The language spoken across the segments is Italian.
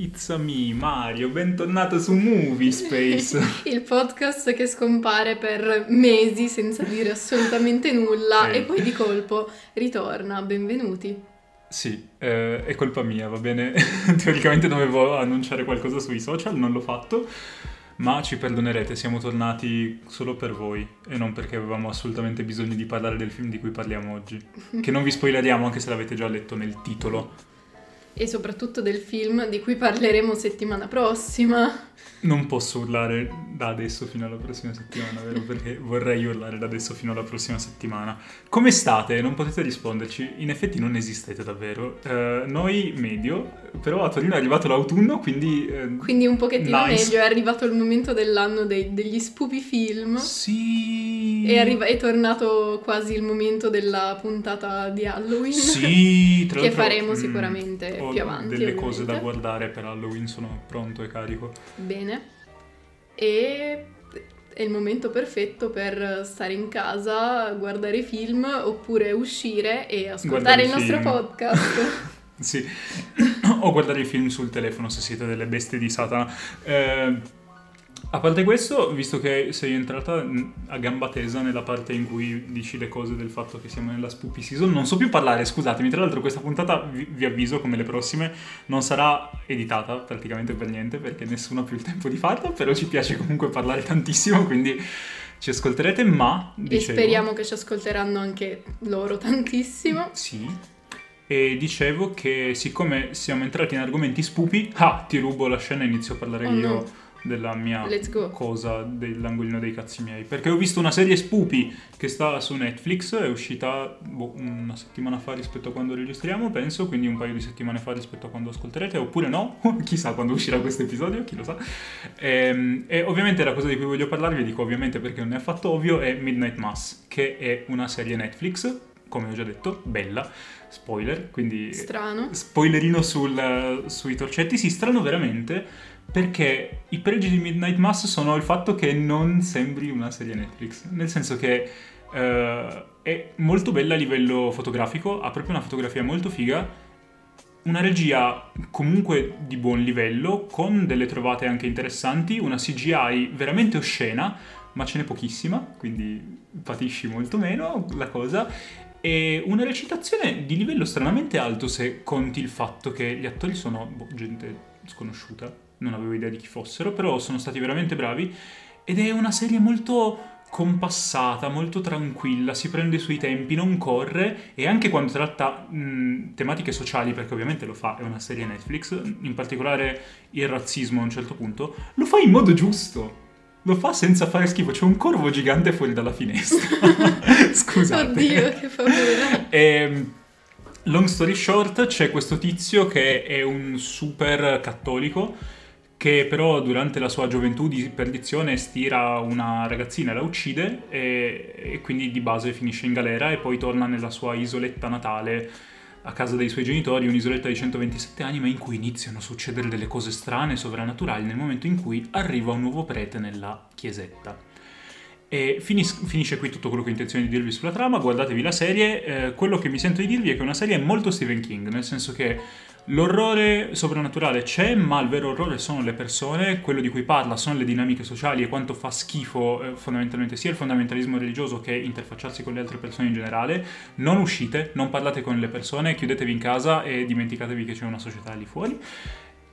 It's me, Mario, bentornato su Movie Space. Il podcast che scompare per mesi senza dire assolutamente nulla Eh. e poi di colpo ritorna. Benvenuti. Sì, eh, è colpa mia, va bene? Teoricamente dovevo annunciare qualcosa sui social, non l'ho fatto, ma ci perdonerete, siamo tornati solo per voi e non perché avevamo assolutamente bisogno di parlare del film di cui parliamo oggi. Che non vi spoileriamo anche se l'avete già letto nel titolo. E soprattutto del film di cui parleremo settimana prossima. Non posso urlare da adesso fino alla prossima settimana, vero? Perché vorrei urlare da adesso fino alla prossima settimana. Come state? Non potete risponderci. In effetti non esistete davvero. Eh, noi medio, però a Torino è arrivato l'autunno, quindi... eh, Quindi un pochettino Nice. meglio, è arrivato il momento dell'anno dei- degli spupi film. Sì. E arriva- è tornato quasi il momento della puntata di Halloween. Sì, tra Che faremo mm, sicuramente ho più avanti, delle cose da ovviamente. guardare per Halloween, sono pronto e carico. Bene. E è il momento perfetto per stare in casa, guardare film oppure uscire e Guardare ascoltare il i nostro film. podcast. Sì, o guardare i film sul telefono se siete delle bestie di Satana. Eh, a parte questo, visto che sei entrata a gamba tesa nella parte in cui dici le cose del fatto che siamo nella Spoopy Season, non so più parlare, scusatemi. Tra l'altro questa puntata, vi, vi avviso, come le prossime, non sarà editata praticamente per niente, perché nessuno ha più il tempo di farla, però ci piace comunque parlare tantissimo, quindi ci ascolterete, ma... e Dicevo, speriamo che ci ascolteranno anche loro tantissimo. sì. E dicevo che siccome siamo entrati in argomenti spupi, ah, ti rubo la scena e inizio a parlare Oh io no. Della mia cosa dell'angolino dei cazzi miei. Perché ho visto una serie spupi che sta su Netflix, è uscita boh, una settimana fa rispetto a quando registriamo, penso, quindi un paio di settimane fa rispetto a quando ascolterete, oppure no, chissà quando uscirà questo episodio, chi lo sa. Ehm, E, ovviamente la cosa di cui voglio parlarvi, dico ovviamente perché non è affatto ovvio, è Midnight Mass, che è una serie Netflix, come ho già detto, bella, spoiler, quindi Strano. spoilerino sul- sui torcetti, si strano veramente perché i pregi di Midnight Mass sono il fatto che non sembri una serie Netflix, nel senso che eh, è molto bella a livello fotografico, ha proprio una fotografia molto figa, una regia comunque di buon livello, con delle trovate anche interessanti, una CGI veramente oscena, ma ce n'è pochissima, quindi patisci molto meno la cosa, e una recitazione di livello stranamente alto se conti il fatto che gli attori sono boh, gente sconosciuta, non avevo idea di chi fossero, però sono stati veramente bravi ed è una serie molto compassata, molto tranquilla, si prende i suoi tempi, non corre e anche quando tratta mh, tematiche sociali, perché ovviamente lo fa, è una serie Netflix, in particolare il razzismo a un certo punto, lo fa in modo giusto. Lo fa senza fare schifo, c'è un corvo gigante fuori dalla finestra. Scusate. Oddio, che paura. Ehm, long story short, c'è questo tizio che è un super cattolico che però durante la sua gioventù di perdizione stira una ragazzina e la uccide e, e quindi di base finisce in galera e poi torna nella sua isoletta natale a casa dei suoi genitori, un'isoletta di 127 anime in cui iniziano a succedere delle cose strane sovrannaturali nel momento in cui arriva un nuovo prete nella chiesetta. E finis- finisce qui tutto quello che ho intenzione di dirvi sulla trama, guardatevi la serie, eh, quello che mi sento di dirvi è che è una serie molto Stephen King, nel senso che l'orrore soprannaturale c'è, ma il vero orrore sono le persone, quello di cui parla sono le dinamiche sociali e quanto fa schifo eh, fondamentalmente sia il fondamentalismo religioso che interfacciarsi con le altre persone in generale. Non uscite, non parlate con le persone, chiudetevi in casa e dimenticatevi che c'è una società lì fuori.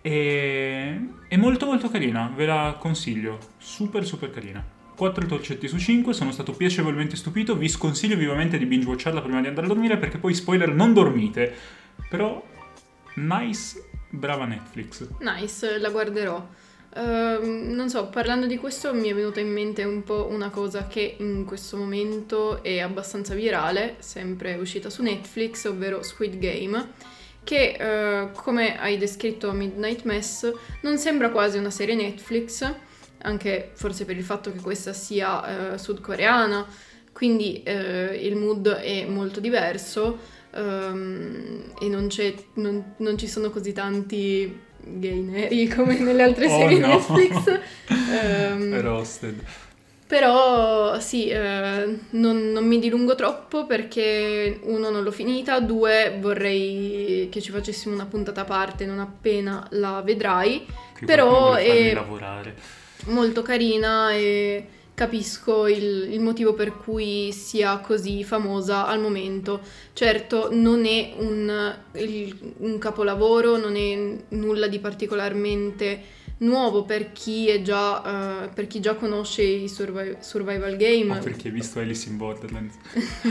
E... È molto molto carina, ve la consiglio, super super carina. 4 torcetti su 5, sono stato piacevolmente stupito, vi sconsiglio vivamente di binge watcharla prima di andare a dormire perché poi spoiler non dormite. Però nice, brava Netflix. Nice, la guarderò. Ehm, non so, parlando di questo mi è venuta in mente un po' una cosa che in questo momento è abbastanza virale, sempre uscita su Netflix, ovvero Squid Game, che eh, come hai descritto Midnight Mass non sembra quasi una serie Netflix, anche forse per il fatto che questa sia eh, sudcoreana, quindi eh, il mood è molto diverso ehm, e non, c'è, non, non ci sono così tanti gay neri come nelle altre Oh, serie no. Netflix. Ehm, Roasted. Però sì, eh, non, non mi dilungo troppo perché uno non l'ho finita, due vorrei che ci facessimo una puntata a parte non appena la vedrai. Che Però è lavorare. molto carina e capisco il, il motivo per cui sia così famosa al momento. Certo, non è un, il- un capolavoro, non è nulla di particolarmente nuovo per chi è già, eh, per chi già conosce i survi- survival game O per chi ha visto Alice in Borderlands.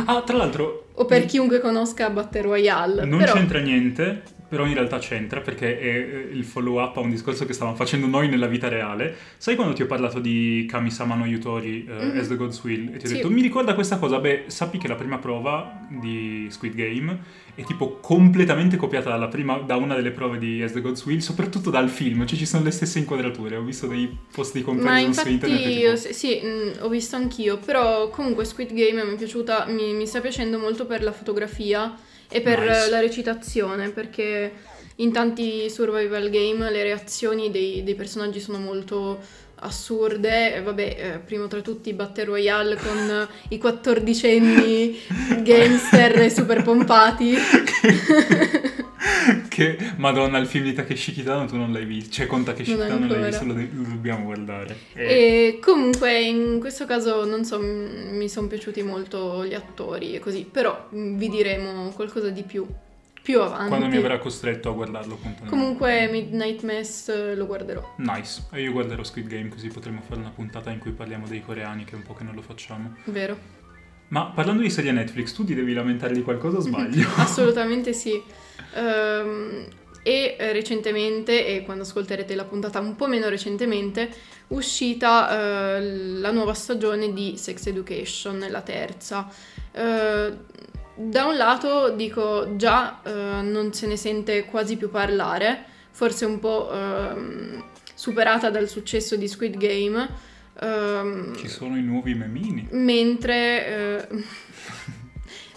Ah, tra l'altro... o per chiunque conosca Battle Royale. Non però, c'entra niente, però in realtà c'entra perché è eh, il follow up a un discorso che stavamo facendo noi nella vita reale. Sai quando ti ho parlato di Kami-sama no Yutori, eh, Mhm. As the God's Will, e ti ho Sì. detto mi ricorda questa cosa? Beh, sappi che la prima prova di Squid Game è tipo completamente copiata dalla prima, da una delle prove di As the God's Will, soprattutto dal film, cioè ci sono le stesse inquadrature. Ho visto dei post di comparison su internet. io, tipo, sì, sì, mh, ho visto anch'io, però comunque Squid Game mi è piaciuta, mi, mi sta piacendo molto per la fotografia e per Nice. la recitazione, perché in tanti survival game le reazioni dei, dei personaggi sono molto assurde, vabbè, eh, primo tra tutti Battle Royale con i quattordicenni gangster super pompati. che madonna il film di Takeshi Kitano tu non l'hai visto cioè con Takeshi Non Kitano non l'hai visto lo, de- lo dobbiamo guardare E- E comunque in questo caso non so, mi sono piaciuti molto gli attori e così, però vi diremo qualcosa di più più avanti. quando mi avrà costretto a guardarlo Comunque Midnight Mass eh, lo guarderò, nice e io guarderò Squid Game così potremo fare una puntata in cui parliamo dei coreani che è un po' che non lo facciamo vero? ma parlando di serie Netflix tu ti devi lamentare di qualcosa o sbaglio? Assolutamente sì. Ehm, e eh, recentemente, e quando ascolterete la puntata un po' meno recentemente, uscita eh, la nuova stagione di Sex Education, la terza. Eh, da un lato dico già eh, non se ne sente quasi più parlare, forse un po' ehm, superata dal successo di Squid Game. ehm, ci sono i nuovi memini mentre,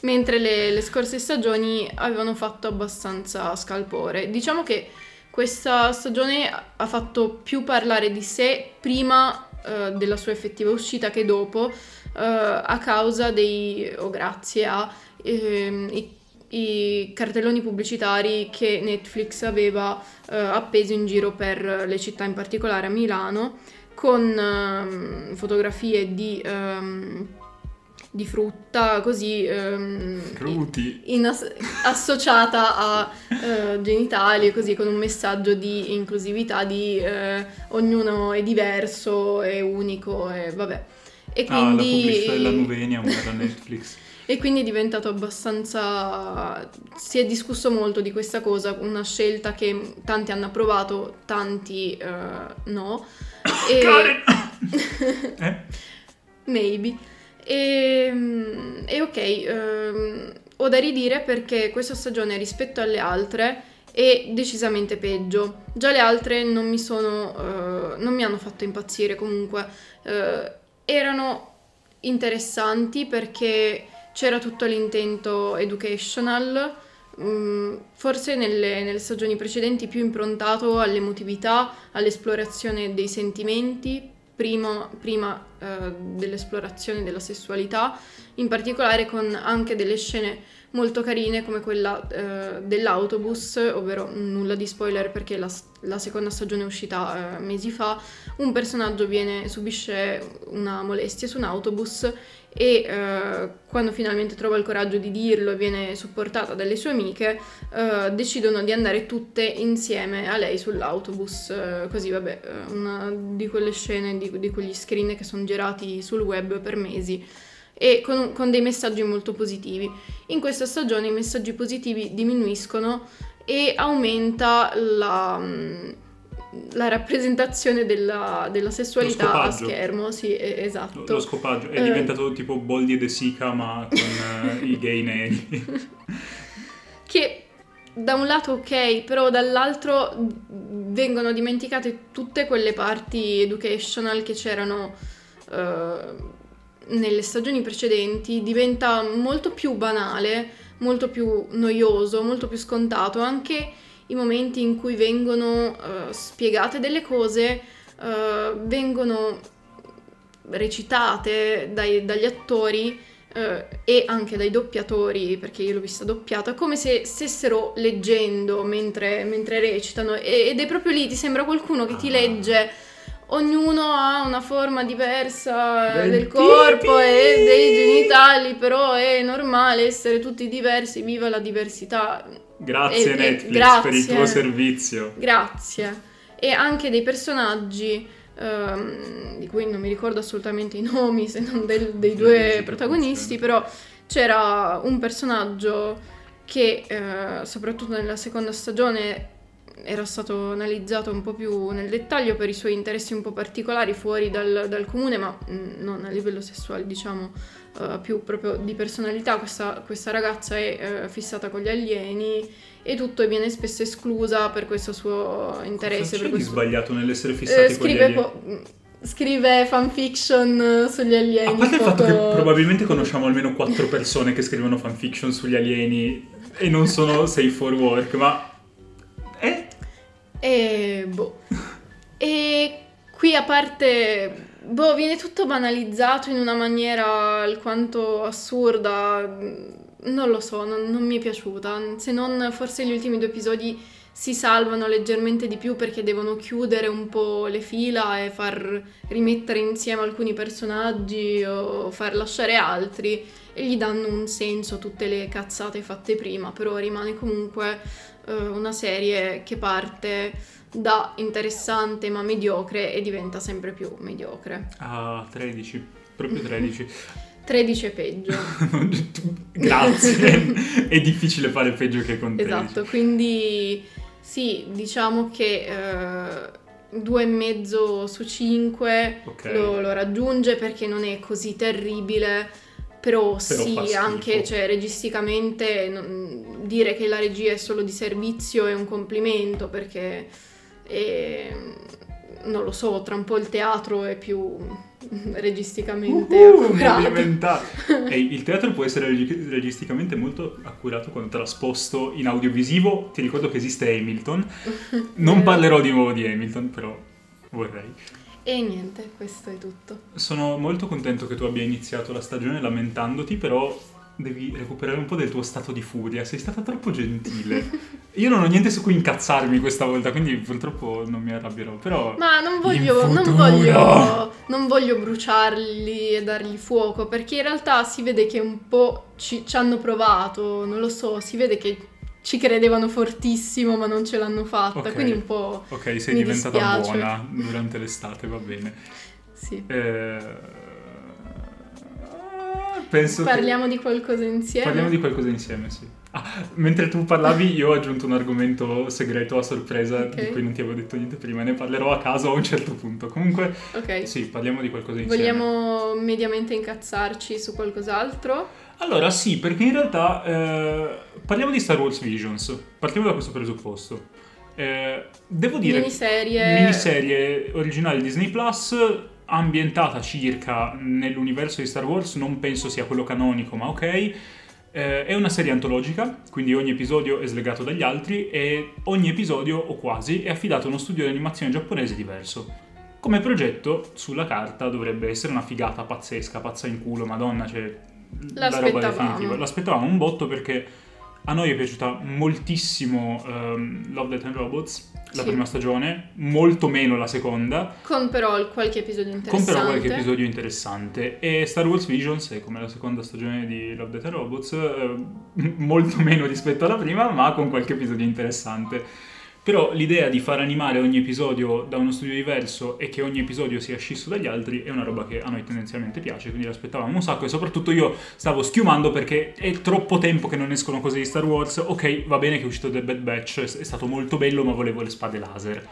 mentre le, le scorse stagioni avevano fatto abbastanza scalpore. Diciamo che questa stagione ha fatto più parlare di sé prima eh, della sua effettiva uscita che dopo, eh, a causa dei, o grazie a ehm, i, i cartelloni pubblicitari che Netflix aveva eh, appeso in giro per le città, in particolare a Milano, con ehm, fotografie di, ehm, di frutta così ehm, as- associata a eh, genitali così con un messaggio di inclusività di eh, ognuno è diverso, è unico e vabbè. E ah la quindi, della Nuvenia era Netflix e quindi è diventato abbastanza... si è discusso molto di questa cosa, una scelta che tanti hanno approvato, tanti eh, no. E... eh? Maybe. E, e ok, ehm, ho da ridire perché questa stagione rispetto alle altre è decisamente peggio. Già le altre non mi sono, eh, non mi hanno fatto impazzire comunque. Eh, erano interessanti perché c'era tutto l'intento educational, mm, forse nelle, nelle stagioni precedenti più improntato all'emotività, all'esplorazione dei sentimenti, prima, prima, eh, dell'esplorazione della sessualità, in particolare con anche delle scene molto carine come quella eh, dell'autobus, ovvero nulla di spoiler perché la, la seconda stagione è uscita eh, mesi fa, un personaggio viene, subisce una molestia su un autobus e eh, quando finalmente trova il coraggio di dirlo e viene supportata dalle sue amiche, eh, decidono di andare tutte insieme a lei sull'autobus. eh, così, vabbè, eh, una di quelle scene, di, di quegli screen che sono girati sul web per mesi e con, con dei messaggi molto positivi. In questa stagione i messaggi positivi diminuiscono e aumenta la, mm, la rappresentazione della, della sessualità a schermo, sì, Lo, esatto. lo scopaggio è Eh. diventato tipo Boldi e De Sica ma con eh, i gay neri Che da un lato ok, però dall'altro vengono dimenticate tutte quelle parti educational che c'erano eh, nelle stagioni precedenti, diventa molto più banale, molto più noioso, molto più scontato, anche i momenti in cui vengono eh, spiegate delle cose eh, vengono recitate dai- dagli attori eh, e anche dai doppiatori, perché io l'ho vista doppiata, come se stessero leggendo mentre, mentre recitano ed è proprio lì, ti sembra qualcuno che ti Ah. legge. Ognuno ha una forma diversa Del del corpo pipì! e dei genitali, però è normale essere tutti diversi, viva la diversità. Grazie eh, Netflix per il grazie. tuo servizio. Grazie. E anche dei personaggi ehm, di cui non mi ricordo assolutamente i nomi se non del- dei due protagonisti, però c'era un personaggio che eh, soprattutto nella seconda stagione era stato analizzato un po' più nel dettaglio per i suoi interessi un po' particolari fuori dal, dal comune, ma mm, non a livello sessuale, diciamo, eh, più proprio di personalità. Questa, questa ragazza è eh, fissata con gli alieni e tutto e viene spesso esclusa per questo suo interesse. Cosa c'è per questo... sbagliato nell'essere Eh, fissati con gli alieni? po- mm, scrive fanfiction eh, sugli alieni. A parte il fatto che probabilmente conosciamo almeno quattro persone che scrivono fanfiction sugli alieni e non sono safe for work, ma... E boh. E qui a parte. Boh, viene tutto banalizzato in una maniera alquanto assurda. Non lo so, non, non mi è piaciuta. Se non forse gli ultimi due episodi si salvano leggermente di più perché devono chiudere un po' le fila e far rimettere insieme alcuni personaggi o far lasciare altri gli danno un senso tutte le cazzate fatte prima, però rimane comunque eh, una serie che parte da interessante ma mediocre e diventa sempre più mediocre. Ah, 13. Proprio 13. 13 è peggio. Grazie. È difficile fare peggio che con 13. esatto, quindi sì, diciamo che eh, due e mezzo su 5 Ok. lo, lo raggiunge perché non è così terribile. Però, fa sì, anche cioè, registicamente non- dire che la regia è solo di servizio è un complimento perché è- non lo so, tra un po' il teatro è più registicamente Uhuh, accurato. Ehi, il teatro può essere regi- registicamente molto accurato quando trasposto in audiovisivo. Ti ricordo che esiste Hamilton. Non parlerò di nuovo di Hamilton, però vorrei. E niente, questo è tutto. Sono molto contento che tu abbia iniziato la stagione lamentandoti, però devi recuperare un po' del tuo stato di furia. Sei stata troppo gentile. Io non ho niente su cui incazzarmi questa volta, quindi purtroppo non mi arrabbierò. Però Ma non voglio, non voglio, non voglio bruciarli e dargli fuoco, perché in realtà si vede che un po' ci, ci hanno provato, non lo so, si vede che ci credevano fortissimo ma non ce l'hanno fatta, Ok. quindi un po' ok, sei diventata dispiace. buona durante l'estate, va bene. sì. Eh, Penso che- Parliamo di qualcosa insieme? Parliamo di qualcosa insieme, sì. Ah, mentre tu parlavi, io ho aggiunto un argomento segreto a sorpresa Ok. di cui non ti avevo detto niente prima. Ne parlerò a caso a un certo punto. Comunque, Ok. sì, parliamo di qualcosa insieme. Vogliamo mediamente incazzarci su qualcos'altro? Allora, sì, perché in realtà eh, parliamo di Star Wars Visions. Partiamo da questo presupposto. Eh, devo dire. Miniserie. Miniserie originale Disney Plus. Ambientata circa nell'universo di Star Wars, non penso sia quello canonico, ma ok. Eh, è una serie antologica, quindi ogni episodio è slegato dagli altri e ogni episodio, o quasi, è affidato a uno studio di animazione giapponese diverso. Come progetto, sulla carta dovrebbe essere una figata pazzesca, pazza in culo, madonna, cioè la roba L'aspettavamo. definitiva. L'aspettavamo un botto perché a noi è piaciuta moltissimo ehm, Love, Death and Robots, la Sì. prima stagione, molto meno la seconda, Con però qualche episodio con interessante. però qualche episodio interessante. E Star Wars Visions è come la seconda stagione di Love, Death and Robots, eh, molto meno rispetto alla prima, ma con qualche episodio interessante. Però l'idea di far animare ogni episodio da uno studio diverso e che ogni episodio sia scisso dagli altri è una roba che a noi tendenzialmente piace, quindi l'aspettavamo un sacco e soprattutto io stavo schiumando perché è troppo tempo che non escono cose di Star Wars. Ok, va bene che è uscito The Bad Batch, è stato molto bello, ma volevo le spade laser.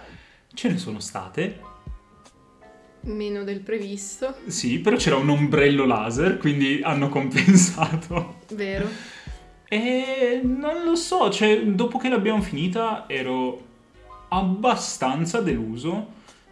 Ce ne sono state, Meno del previsto, sì, però c'era un ombrello laser, quindi hanno compensato. vero? E non lo so, cioè, dopo che l'abbiamo finita ero abbastanza deluso,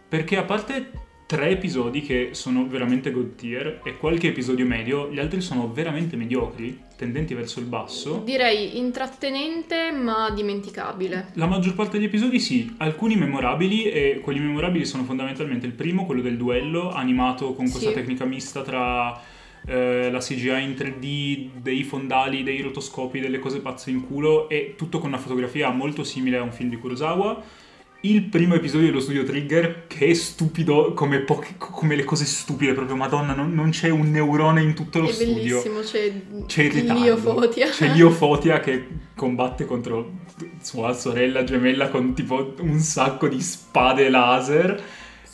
perché a parte tre episodi che sono veramente god tier e qualche episodio medio, gli altri sono veramente mediocri, tendenti verso il basso. Direi intrattenente ma dimenticabile. La maggior parte degli episodi sì, alcuni memorabili e quelli memorabili sono fondamentalmente il primo, quello del duello, animato con questa Sì. tecnica mista tra eh, la CGI in 3D, dei fondali, dei rotoscopi, delle cose pazze in culo e tutto con una fotografia molto simile a un film di Kurosawa. Il primo episodio dello studio Trigger, che è stupido come, poche- come le cose stupide, proprio madonna, non, non c'è un neurone in tutto lo È studio. bellissimo, c'è, C'è il ritardo. Lio Fotia. C'è Lio Fotia che combatte contro sua sorella gemella con tipo un sacco di spade laser.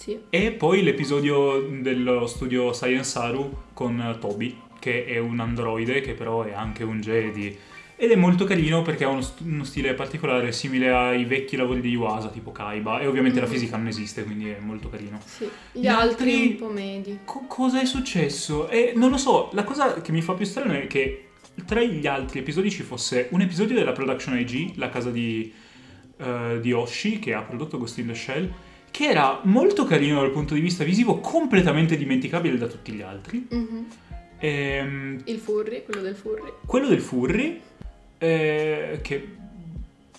Sì. E poi l'episodio dello studio Science Saru con Toby, che è un androide che però è anche un Jedi. Ed è molto carino perché ha uno, st- uno stile particolare simile ai vecchi lavori di Yuasa, tipo Kaiba. E ovviamente la Mhm. fisica non esiste, quindi è molto carino. Sì. Gli, Gli altri, altri- un po' medi. Co- cosa è successo? E non lo so, la cosa che mi fa più strano è che tra gli altri episodi ci fosse un episodio della Production IG, la casa di, eh, di Oshi, che ha prodotto Ghost in the Shell, che era molto carino dal punto di vista visivo, completamente dimenticabile da tutti gli altri. Mhm. Ehm, Il furry, quello del furry. quello del Furry, eh, che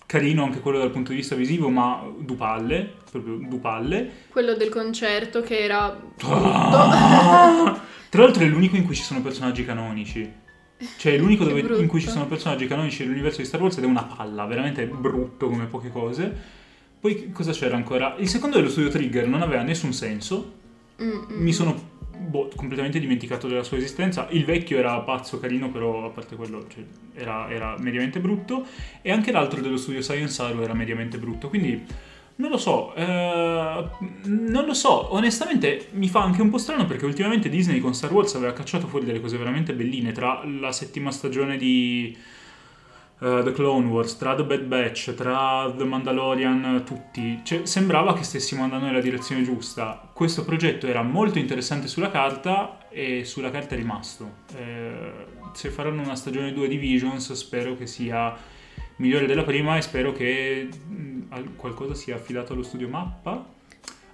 carino anche quello dal punto di vista visivo, ma dupalle, proprio dupalle. Quello del concerto che era... Ah! Tra l'altro è l'unico in cui ci sono personaggi canonici. Cioè è l'unico dove- in cui ci sono personaggi canonici nell'universo di Star Wars ed è una palla, veramente brutto come poche cose. Poi cosa c'era ancora? Il secondo dello studio Trigger non aveva nessun senso. Mm, mm. Mi sono boh, completamente dimenticato della sua esistenza. Il vecchio era pazzo, carino, però a parte quello cioè, era, era mediamente brutto. E anche l'altro dello studio Science Saru era mediamente brutto. Quindi non lo so, eh, non lo so, onestamente mi fa anche un po' strano perché ultimamente Disney con Star Wars aveva cacciato fuori delle cose veramente belline tra la settima stagione di eh, The Clone Wars, tra The Bad Batch, tra The Mandalorian, tutti. Cioè, sembrava che stessimo andando nella direzione giusta. Questo progetto era molto interessante sulla carta e sulla carta è rimasto. Eh, se faranno una stagione 2 di Visions spero che sia migliore della prima e spero che mh, al- qualcosa sia affidato allo studio Mappa,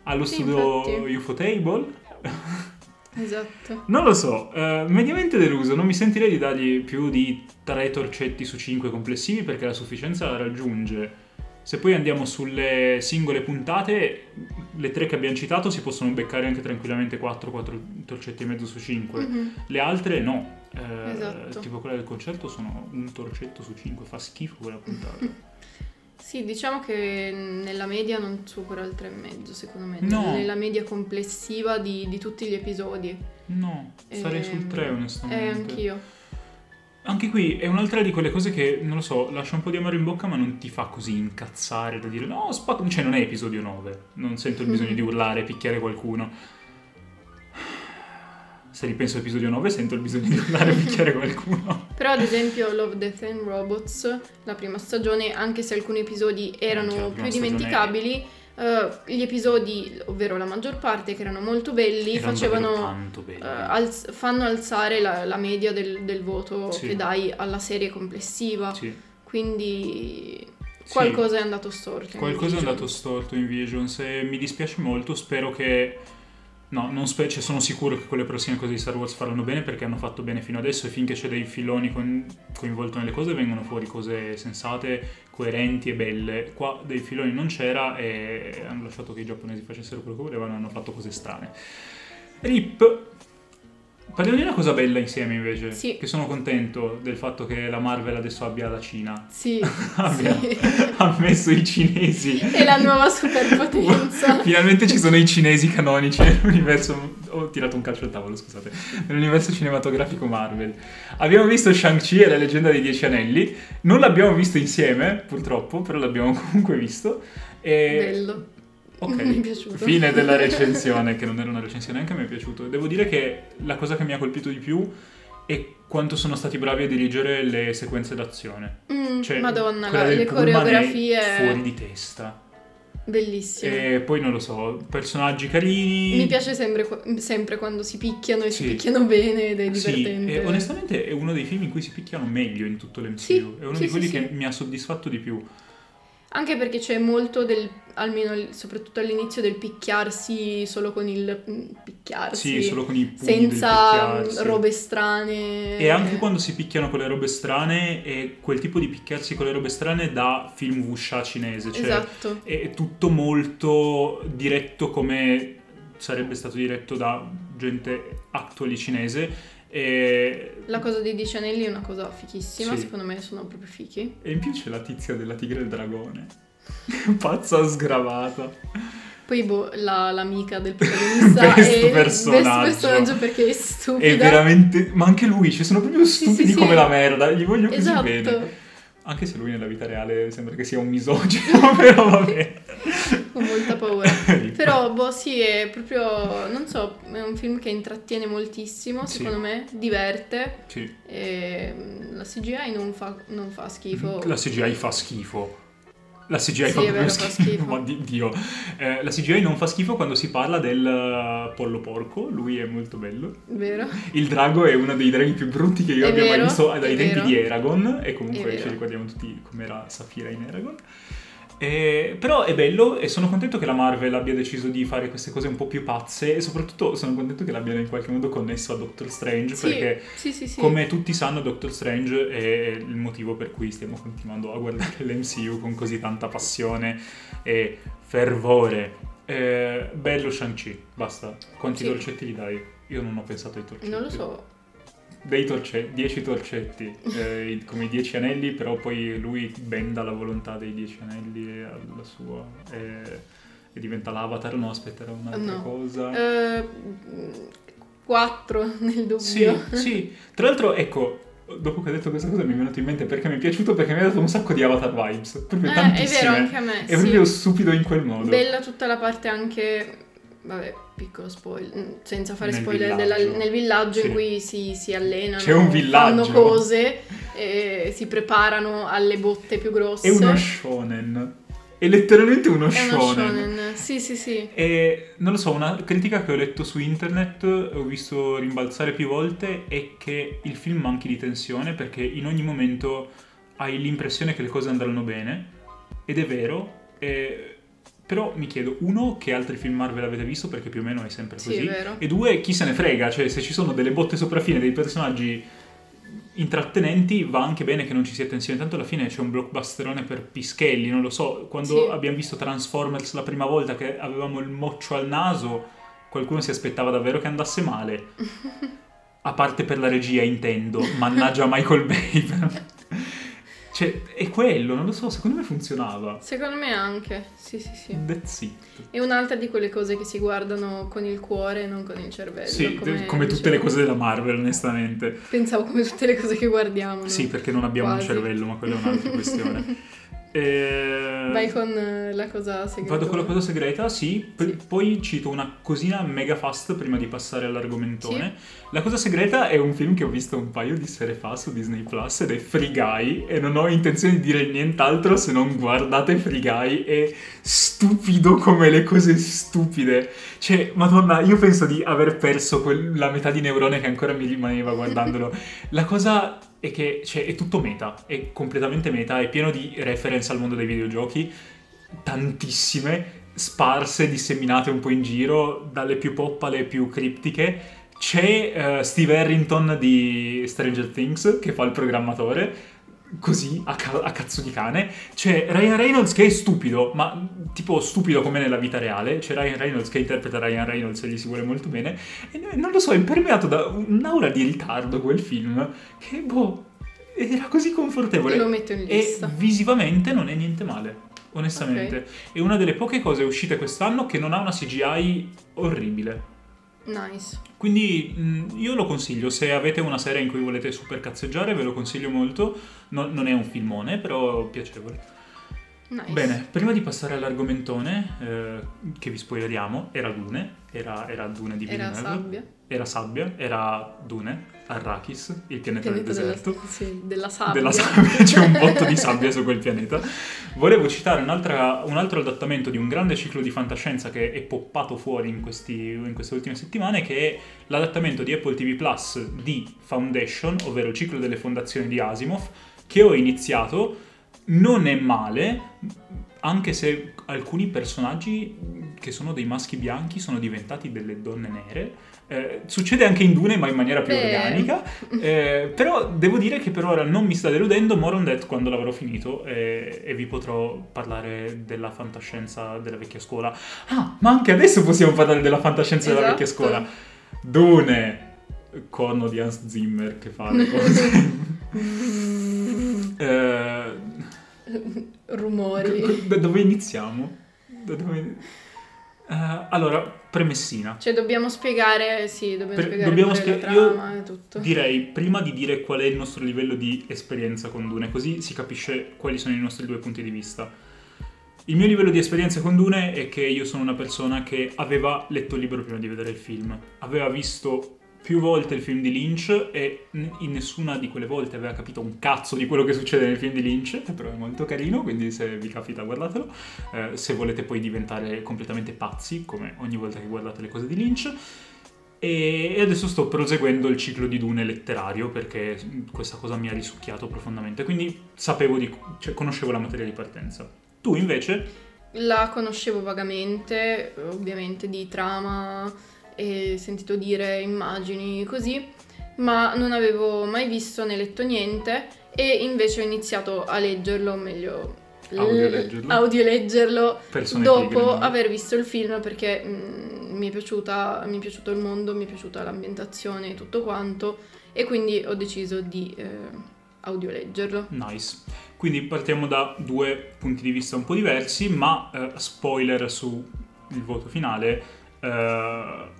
allo Sì, studio infatti. UFO Table. Esatto. Non lo so, eh, mediamente deluso, non mi sentirei di dargli più di 3 torcetti su 5 complessivi perché la sufficienza la raggiunge. Se poi andiamo sulle singole puntate, le tre che abbiamo citato si possono beccare anche tranquillamente 4, 4 torcetti e mezzo su 5. Mhm. Le altre no. Eh, Esatto. Tipo quella del concerto sono un torcetto su 5, fa schifo quella puntata. Sì, diciamo che nella media non supera il 3,5 secondo me. No. Nella media complessiva di, di tutti gli episodi. No, sarei sul 3 Ehm, onestamente. Eh, anch'io. Anche qui è un'altra di quelle cose che, non lo so, lascia un po' di amaro in bocca ma non ti fa così incazzare da dire no, spacco, cioè non è episodio 9, non sento il bisogno di urlare, picchiare qualcuno. Se ripenso a episodio 9 sento il bisogno di urlare e picchiare qualcuno. Però ad esempio Love, Death and Robots, la prima stagione, anche se alcuni episodi erano più dimenticabili, eh, gli episodi, ovvero la maggior parte, che erano molto belli, Erano facevano... belli. eh, alz- fanno alzare la, la media del, del voto Sì. che dai alla serie complessiva. Sì. Quindi Sì. qualcosa è andato storto. Qualcosa è andato storto in Visions e mi dispiace molto, spero che... No, non spe- cioè, sono sicuro che con le prossime cose di Star Wars faranno bene perché hanno fatto bene fino adesso e finché c'è dei filoni con- coinvolti nelle cose vengono fuori cose sensate, coerenti e belle. Qua dei filoni non c'era e hanno lasciato che i giapponesi facessero quello che volevano e hanno fatto cose strane. Rip. Parliamo di una cosa bella insieme invece, Sì. che sono contento del fatto che la Marvel adesso abbia la Cina. Sì, Abbia- sì. ha messo i cinesi. È la nuova superpotenza. Finalmente ci sono i cinesi canonici nell'universo. Ho tirato un calcio al tavolo, scusate. Nell'universo cinematografico Marvel. Abbiamo visto Shang-Chi e la leggenda dei Dieci Anelli. Non l'abbiamo visto insieme, purtroppo, però l'abbiamo comunque visto. E... Bello. Ok, fine della recensione, che non era una recensione, anche a me è piaciuto. Devo dire che la cosa che mi ha colpito di più è quanto sono stati bravi a dirigere le sequenze d'azione. Mm, Cioè, Madonna, la- le coreografie fuori di testa. bellissime. E poi non lo so, personaggi carini. Mi piace sempre, sempre quando si picchiano e Sì. si picchiano bene ed è Sì, divertente. e onestamente è uno dei film in cui si picchiano meglio in tutto l'MCU. Sì, è uno sì, di sì, quelli sì. che mi ha soddisfatto di più. Anche perché c'è molto del, almeno soprattutto all'inizio, del picchiarsi solo con il mm, picchiarsi. Sì, solo con i pugni senza mm, robe strane. E anche quando si picchiano con le robe strane, è quel tipo di picchiarsi con le robe strane da film wuxia cinese. Cioè, Esatto. è tutto molto diretto come sarebbe stato diretto da gente actually cinese. E, La cosa dei dieci anelli è una cosa fichissima, Sì. secondo me sono proprio fichi. e in più c'è la tizia della tigre e il dragone. Pazza sgravata. Poi boh, la- l'amica del protagonista Best è personaggio. best personaggio perché è stupida. È veramente. Ma anche lui, ci sono proprio stupidi sì, sì. come la merda. Gli voglio così Esatto. bene. Anche se lui nella vita reale sembra che sia un misogino, però vabbè. Ho molta paura. Però, boh, sì, è proprio, non so, è un film che intrattiene moltissimo, Sì. secondo me, diverte Sì. e mm, la CGI non fa, non fa schifo. La CGI fa schifo. La CGI Sì, fa vero, fa schifo. schifo. Ma di- Dio. Eh, la CGI non fa schifo quando si parla del eh, pollo porco. Lui è molto bello. Vero? Il drago è uno dei draghi più brutti che io È abbia mai vero, visto è dai tempi vero. di Eragon. E comunque ci ricordiamo tutti com'era Safira in Eragon. E- però è bello e sono contento che la Marvel abbia deciso di fare queste cose un po' più pazze e soprattutto sono contento che l'abbiano in qualche modo connesso a Doctor Strange Sì, perché sì, sì, come tutti sanno, Doctor Strange è il motivo per cui stiamo continuando a guardare l'MCU con così tanta passione e fervore. Eh, bello Shang-Chi, basta. Quanti Sì. torcetti gli dai? Io non ho pensato ai torcetti. Non lo so. Dei torcetti, 10 torcetti, eh, come i 10 anelli, però poi lui benda la volontà dei 10 anelli alla sua e, e diventa l'avatar. No, aspetta, era un'altra No. cosa. Eh, quattro nel dubbio. Sì, sì. Tra l'altro, ecco, dopo che ho detto questa cosa mi è venuto in mente perché mi è piaciuto perché mi ha dato un sacco di Avatar vibes. Proprio Eh, è tantissime. vero, anche a me. È sì. proprio stupido in quel modo. Bella tutta la parte anche, vabbè, piccolo spoiler, mm, senza fare Nel spoiler, villaggio. della- nel villaggio Sì. in cui si, si allenano, fanno cose, e si preparano alle botte più grosse. È uno shonen. È letteralmente uno È shonen. uno shonen, sì sì sì. E non lo so, una critica che ho letto su internet, ho visto rimbalzare più volte, è che il film manchi di tensione perché in ogni momento hai l'impressione che le cose andranno bene, ed è vero, e- però mi chiedo, uno, che altri film Marvel avete visto, perché più o meno è sempre Sì, così, è vero. e due, chi se ne frega, cioè se ci sono delle botte sopraffine dei personaggi intrattenenti va anche bene che non ci sia tensione, tanto alla fine c'è un blockbusterone per pischelli, non lo so, quando Sì. abbiamo visto Transformers la prima volta che avevamo il moccio al naso, qualcuno si aspettava davvero che andasse male. A parte per la regia intendo, mannaggia Michael Bay. Cioè, è quello, non lo so, secondo me funzionava. Secondo me anche, sì sì sì. That's it. È un'altra di quelle cose che si guardano con il cuore e non con il cervello. Sì, come, tutte dicevo. le cose della Marvel, onestamente. Pensavo come tutte le cose che guardiamo. no? Sì, perché non abbiamo Quasi. un cervello, ma quella è un'altra questione. Eh, Vai con eh, la cosa segreta. Vado con la cosa segreta, sì. P- Sì. Poi cito una cosina mega fast prima di passare all'argomentone. La cosa segreta è un film che ho visto un paio di sere fa su Disney Plus ed è Free Guy e non ho intenzione di dire nient'altro se non guardate Free Guy. È stupido come le cose stupide. Cioè, madonna, io penso di aver perso quel- la metà di neurone che ancora mi rimaneva guardandolo. La cosa è che cioè, è tutto meta, è completamente meta, è pieno di reference al mondo dei videogiochi, tantissime, sparse, disseminate un po' in giro, dalle più pop alle più criptiche. C'è eh, Steve Harrington di Stranger Things che fa il programmatore, così a, ca- a cazzo di cane. C'è Ryan Reynolds che è stupido, ma tipo stupido come nella vita reale. C'è Ryan Reynolds che interpreta Ryan Reynolds e gli si vuole molto bene. E no- non lo so, è permeato da un'aura di ritardo quel film che, boh, era così confortevole. Lo metto in E lista. visivamente non è niente male, onestamente. È una delle poche cose uscite quest'anno che non ha una CGI orribile. Nice. Quindi mh, io lo consiglio, se avete una serie in cui volete super cazzeggiare ve lo consiglio molto, Non- non è un filmone, però piacevole. Nice. Bene, prima di passare all'argomentone, eh, che vi spoileriamo, era Dune, era, era Dune di Era Villeneuve, sabbia. era sabbia, era Dune, Arrakis, il pianeta del Pianeta della, deserto. sì, della sabbia. Della sabbia, c'è un botto di sabbia su quel pianeta. Volevo citare un altro adattamento di un grande ciclo di fantascienza che è poppato fuori in, questi- in queste ultime settimane, che è l'adattamento di Apple TV Plus di Foundation, ovvero il ciclo delle fondazioni di Asimov, che ho iniziato. Non è male, anche se alcuni personaggi che sono dei maschi bianchi sono diventati delle donne nere. Eh, succede anche in Dune, ma in maniera più Beh. organica. Eh, però devo dire che per ora non mi sta deludendo. More on that quando l'avrò finito eh, e vi potrò parlare della fantascienza della vecchia scuola. Ah, ma anche adesso possiamo parlare della fantascienza della vecchia Esatto. scuola. Dune, di Hans Zimmer che fa le cose. Eh, Rumori. da dove iniziamo? Da dove... Eh, allora, premessina. Cioè, dobbiamo spiegare, sì, dobbiamo Per- spiegare dobbiamo spie- trama e tutto. Direi, prima di dire qual è il nostro livello di esperienza con Dune, così si capisce quali sono i nostri due punti di vista. Il mio livello di esperienza con Dune è che io sono una persona che aveva letto il libro prima di vedere il film. Aveva visto più volte il film di Lynch e in nessuna di quelle volte aveva capito un cazzo di quello che succede nel film di Lynch, però è molto carino, quindi se vi capita guardatelo. Eh, se volete poi diventare completamente pazzi, come ogni volta che guardate le cose di Lynch. E adesso sto proseguendo il ciclo di Dune letterario perché questa cosa mi ha risucchiato profondamente, quindi sapevo di, cioè, conoscevo la materia di partenza. Tu invece? La conoscevo vagamente, ovviamente di trama e sentito dire immagini così, ma non avevo mai visto né letto niente e invece ho iniziato a leggerlo, o meglio Audioleggerlo. audioleggerlo dopo pigre, no? aver visto il film perché mm, mi, è piaciuta, mi è piaciuto il mondo, mi è piaciuta l'ambientazione e tutto quanto e quindi ho deciso di eh, audioleggerlo. Nice. Quindi partiamo da due punti di vista un po' diversi, ma eh, spoiler sul voto finale. eh,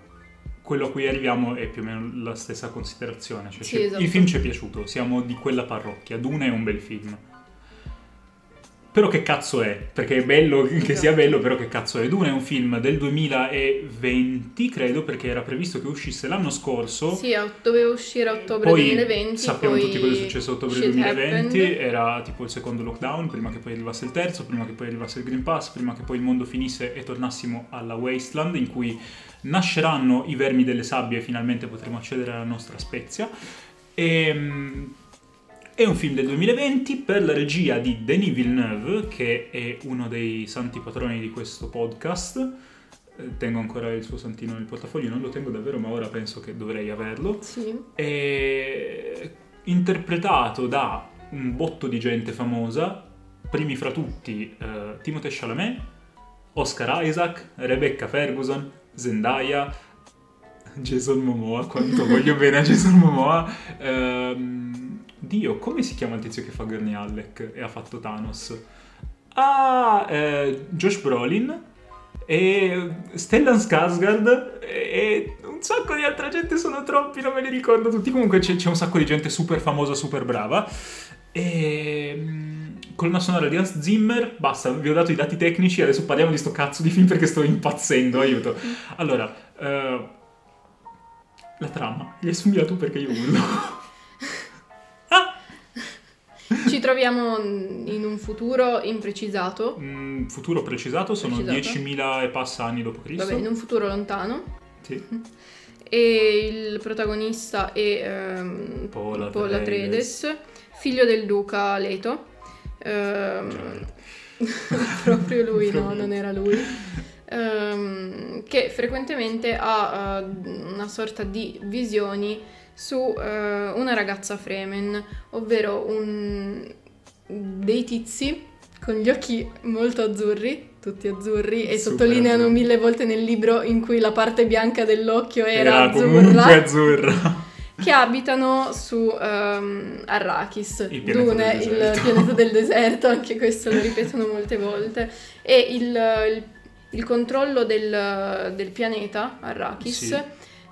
quello a cui arriviamo è più o meno la stessa considerazione. Cioè, Sì, esatto. Il film ci è piaciuto, siamo di quella parrocchia. Dune è un bel film. Però che cazzo è? Perché è bello che Esatto. sia bello, però che cazzo è? Dune è un film del 2020, credo, perché era previsto che uscisse l'anno scorso. Sì, doveva uscire a ottobre Poi 2020. sappiamo poi tutti cosa è successo a ottobre shit 2020, happened. era tipo il secondo lockdown, prima che poi arrivasse il terzo, prima che poi arrivasse il Green Pass, prima che poi il mondo finisse e tornassimo alla Wasteland in cui nasceranno i vermi delle sabbie e finalmente potremo accedere alla nostra spezia. E, è un film del 2020 per la regia di Denis Villeneuve, che è uno dei santi patroni di questo podcast. Eh, Tengo ancora il suo santino nel portafoglio, non lo tengo davvero, ma ora penso che dovrei averlo Sì. è interpretato da un botto di gente famosa, primi fra tutti eh, Timothée Chalamet, Oscar Isaac, Rebecca Ferguson, Zendaya, Jason Momoa, quanto voglio bene a Jason Momoa. Ehm, Dio, come si chiama il tizio che fa Gurney Halleck e ha fatto Thanos? Ah, eh, Josh Brolin e Stellan Skarsgård e un sacco di altra gente, sono troppi, non me li ricordo tutti. Comunque c'è, c'è un sacco di gente super famosa, super brava. E mm, colonna sonora di Hans Zimmer, basta, vi ho dato i dati tecnici, adesso parliamo di sto cazzo di film perché sto impazzendo, aiuto. Allora, eh, la trama, riassumila tu perché io urlo. ah! Ci troviamo in un futuro imprecisato, Mm, futuro precisato, sono Precisato. 10.000 e passa anni dopo Cristo. vabbè, in un futuro lontano, Sì. e il protagonista è ehm, Paul. Atreides, figlio del duca Leto. Ehm, proprio lui, no, non era lui. Ehm, che frequentemente ha eh, una sorta di visioni su eh, una ragazza Fremen, ovvero un, dei tizi con gli occhi molto azzurri, tutti azzurri, e Super sottolineano azzurri. mille volte nel libro in cui la parte bianca dell'occhio era, Era azzurra comunque azzurra. Che abitano su ehm, Arrakis, Il Dune, del il pianeta del deserto, anche questo lo ripetono molte volte. E il, il- il controllo del, del pianeta Arrakis Sì.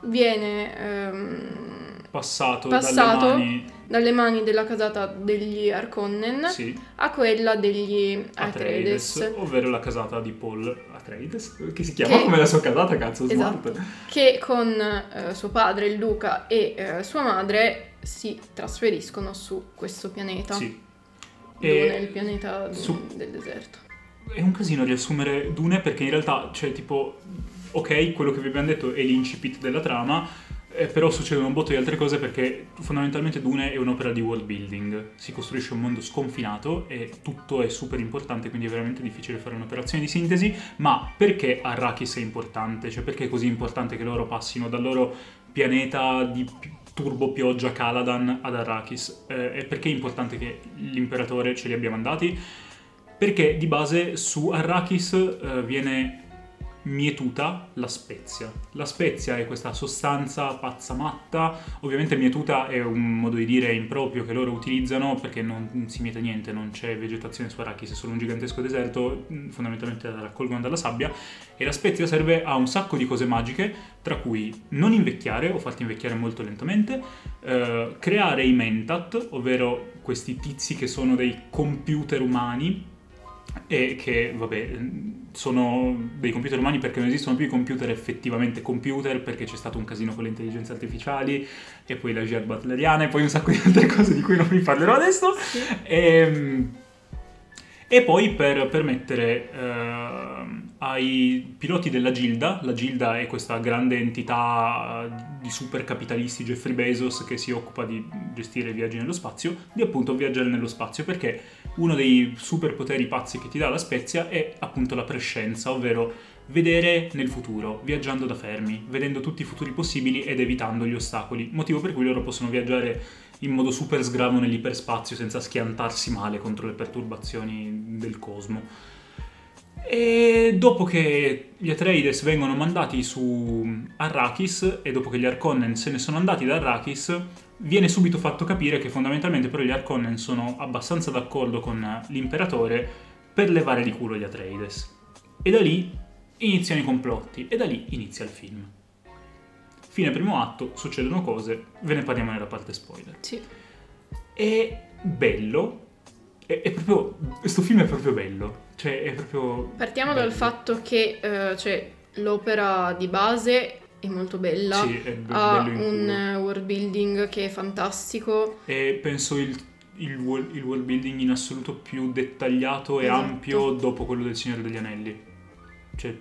viene ehm, Passato, Passato. dalle mani dalle mani della casata degli Arconnen sì, a quella degli Atreides, Atreides, ovvero la casata di Paul Atreides, che si chiama Che- come la sua casata, cazzo, Esatto. che con eh, suo padre, il duca, e eh, sua madre si trasferiscono su questo pianeta. Sì. Dune, E il pianeta su- del deserto. è un casino riassumere Dune perché in realtà, cioè, tipo, ok, quello che vi abbiamo detto è l'incipit della trama, Eh, però succedono un botto di altre cose perché fondamentalmente Dune è un'opera di world building, si costruisce un mondo sconfinato e tutto è super importante, quindi è veramente difficile fare un'operazione di sintesi, ma perché Arrakis è importante? Cioè perché è così importante che loro passino dal loro pianeta di turbo pioggia Caladan ad Arrakis? Eh, e perché è importante che l'imperatore ce li abbia mandati? Perché di base su Arrakis eh, viene mietuta la spezia. La spezia è questa sostanza pazza matta, ovviamente mietuta è un modo di dire improprio che loro utilizzano perché non si miete niente, non c'è vegetazione su Arrakis, è solo un gigantesco deserto, mm, fondamentalmente la raccolgono dalla sabbia e la spezia serve a un sacco di cose magiche, tra cui non invecchiare o farti invecchiare molto lentamente, eh, creare i mentat, ovvero questi tizi che sono dei computer umani e che, vabbè, sono dei computer umani perché non esistono più i computer effettivamente computer, perché c'è stato un casino con le intelligenze artificiali, e poi la jihad butleriana, e poi un sacco di altre cose di cui non vi parlerò adesso. Sì. E, ehm, e, poi per permettere uh, ai piloti della Gilda, la Gilda è questa grande entità di super capitalisti Jeffrey Bezos che si occupa di gestire i viaggi nello spazio, di appunto viaggiare nello spazio perché uno dei superpoteri pazzi che ti dà la Spezia è appunto la prescienza, ovvero vedere nel futuro, viaggiando da fermi, vedendo tutti i futuri possibili ed evitando gli ostacoli, motivo per cui loro possono viaggiare in modo super sgravo nell'iperspazio senza schiantarsi male contro le perturbazioni del cosmo. E dopo che gli Atreides vengono mandati su Arrakis e dopo che gli Arkonnen se ne sono andati da Arrakis, viene subito fatto capire che fondamentalmente però gli Arkonnen sono abbastanza d'accordo con l'imperatore per levare di culo gli Atreides. E da lì iniziano i complotti e da lì inizia il film. Fine primo atto, succedono cose, ve ne parliamo nella parte spoiler. Sì. È bello, è, è proprio, questo film è proprio bello, cioè è proprio... Partiamo bello. dal fatto che uh, cioè, l'opera di base è molto bella, sì, è be- ha un culo. world building che è fantastico. E penso il, il, world, il world building in assoluto più dettagliato e esatto. ampio dopo quello del Signore degli Anelli. Cioè,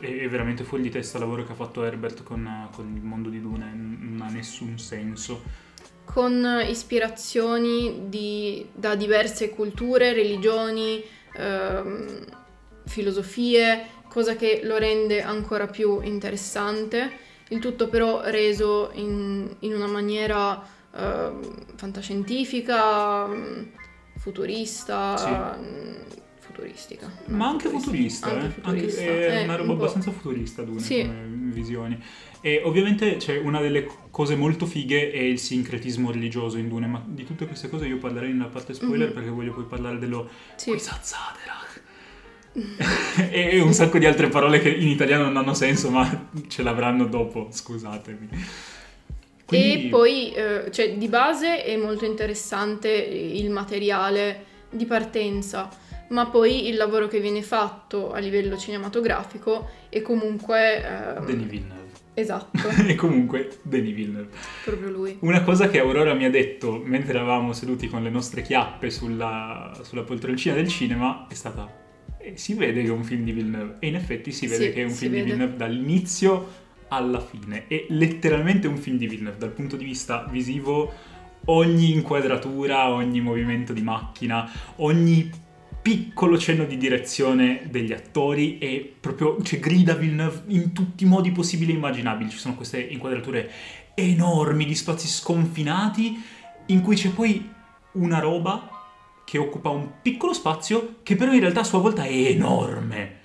è, è, veramente fuori di testa il lavoro che ha fatto Herbert con, con il mondo di Dune, non ha nessun senso. Con ispirazioni di, da diverse culture, religioni, ehm, filosofie, cosa che lo rende ancora più interessante. Il tutto però reso in, in una maniera uh, fantascientifica, futurista, sì. Futuristica. Ma anche futurista, anche eh? futurista. Anche, è eh, una roba un abbastanza futurista Dune sì. come visioni. E ovviamente c'è una delle cose molto fighe è il sincretismo religioso in Dune, ma di tutte queste cose io parlerei nella parte spoiler mm-hmm. perché voglio poi parlare dello sì. e un sacco di altre parole che in italiano non hanno senso, ma ce l'avranno dopo, scusatemi. Quindi... E poi, eh, cioè, di base è molto interessante il materiale di partenza, ma poi il lavoro che viene fatto a livello cinematografico è comunque... Eh, Denis Villeneuve. Esatto. e comunque Denis Villeneuve. Proprio lui. Una cosa che Aurora mi ha detto mentre eravamo seduti con le nostre chiappe sulla, sulla poltroncina del cinema è stata si vede che è un film di Villeneuve e in effetti si vede sì, che è un film vede. di Villeneuve dall'inizio alla fine è letteralmente un film di Villeneuve dal punto di vista visivo ogni inquadratura, ogni movimento di macchina, ogni piccolo cenno di direzione degli attori e proprio cioè, grida Villeneuve in tutti i modi possibili e immaginabili. Ci sono queste inquadrature enormi di spazi sconfinati in cui c'è poi una roba che occupa un piccolo spazio che però in realtà a sua volta è enorme.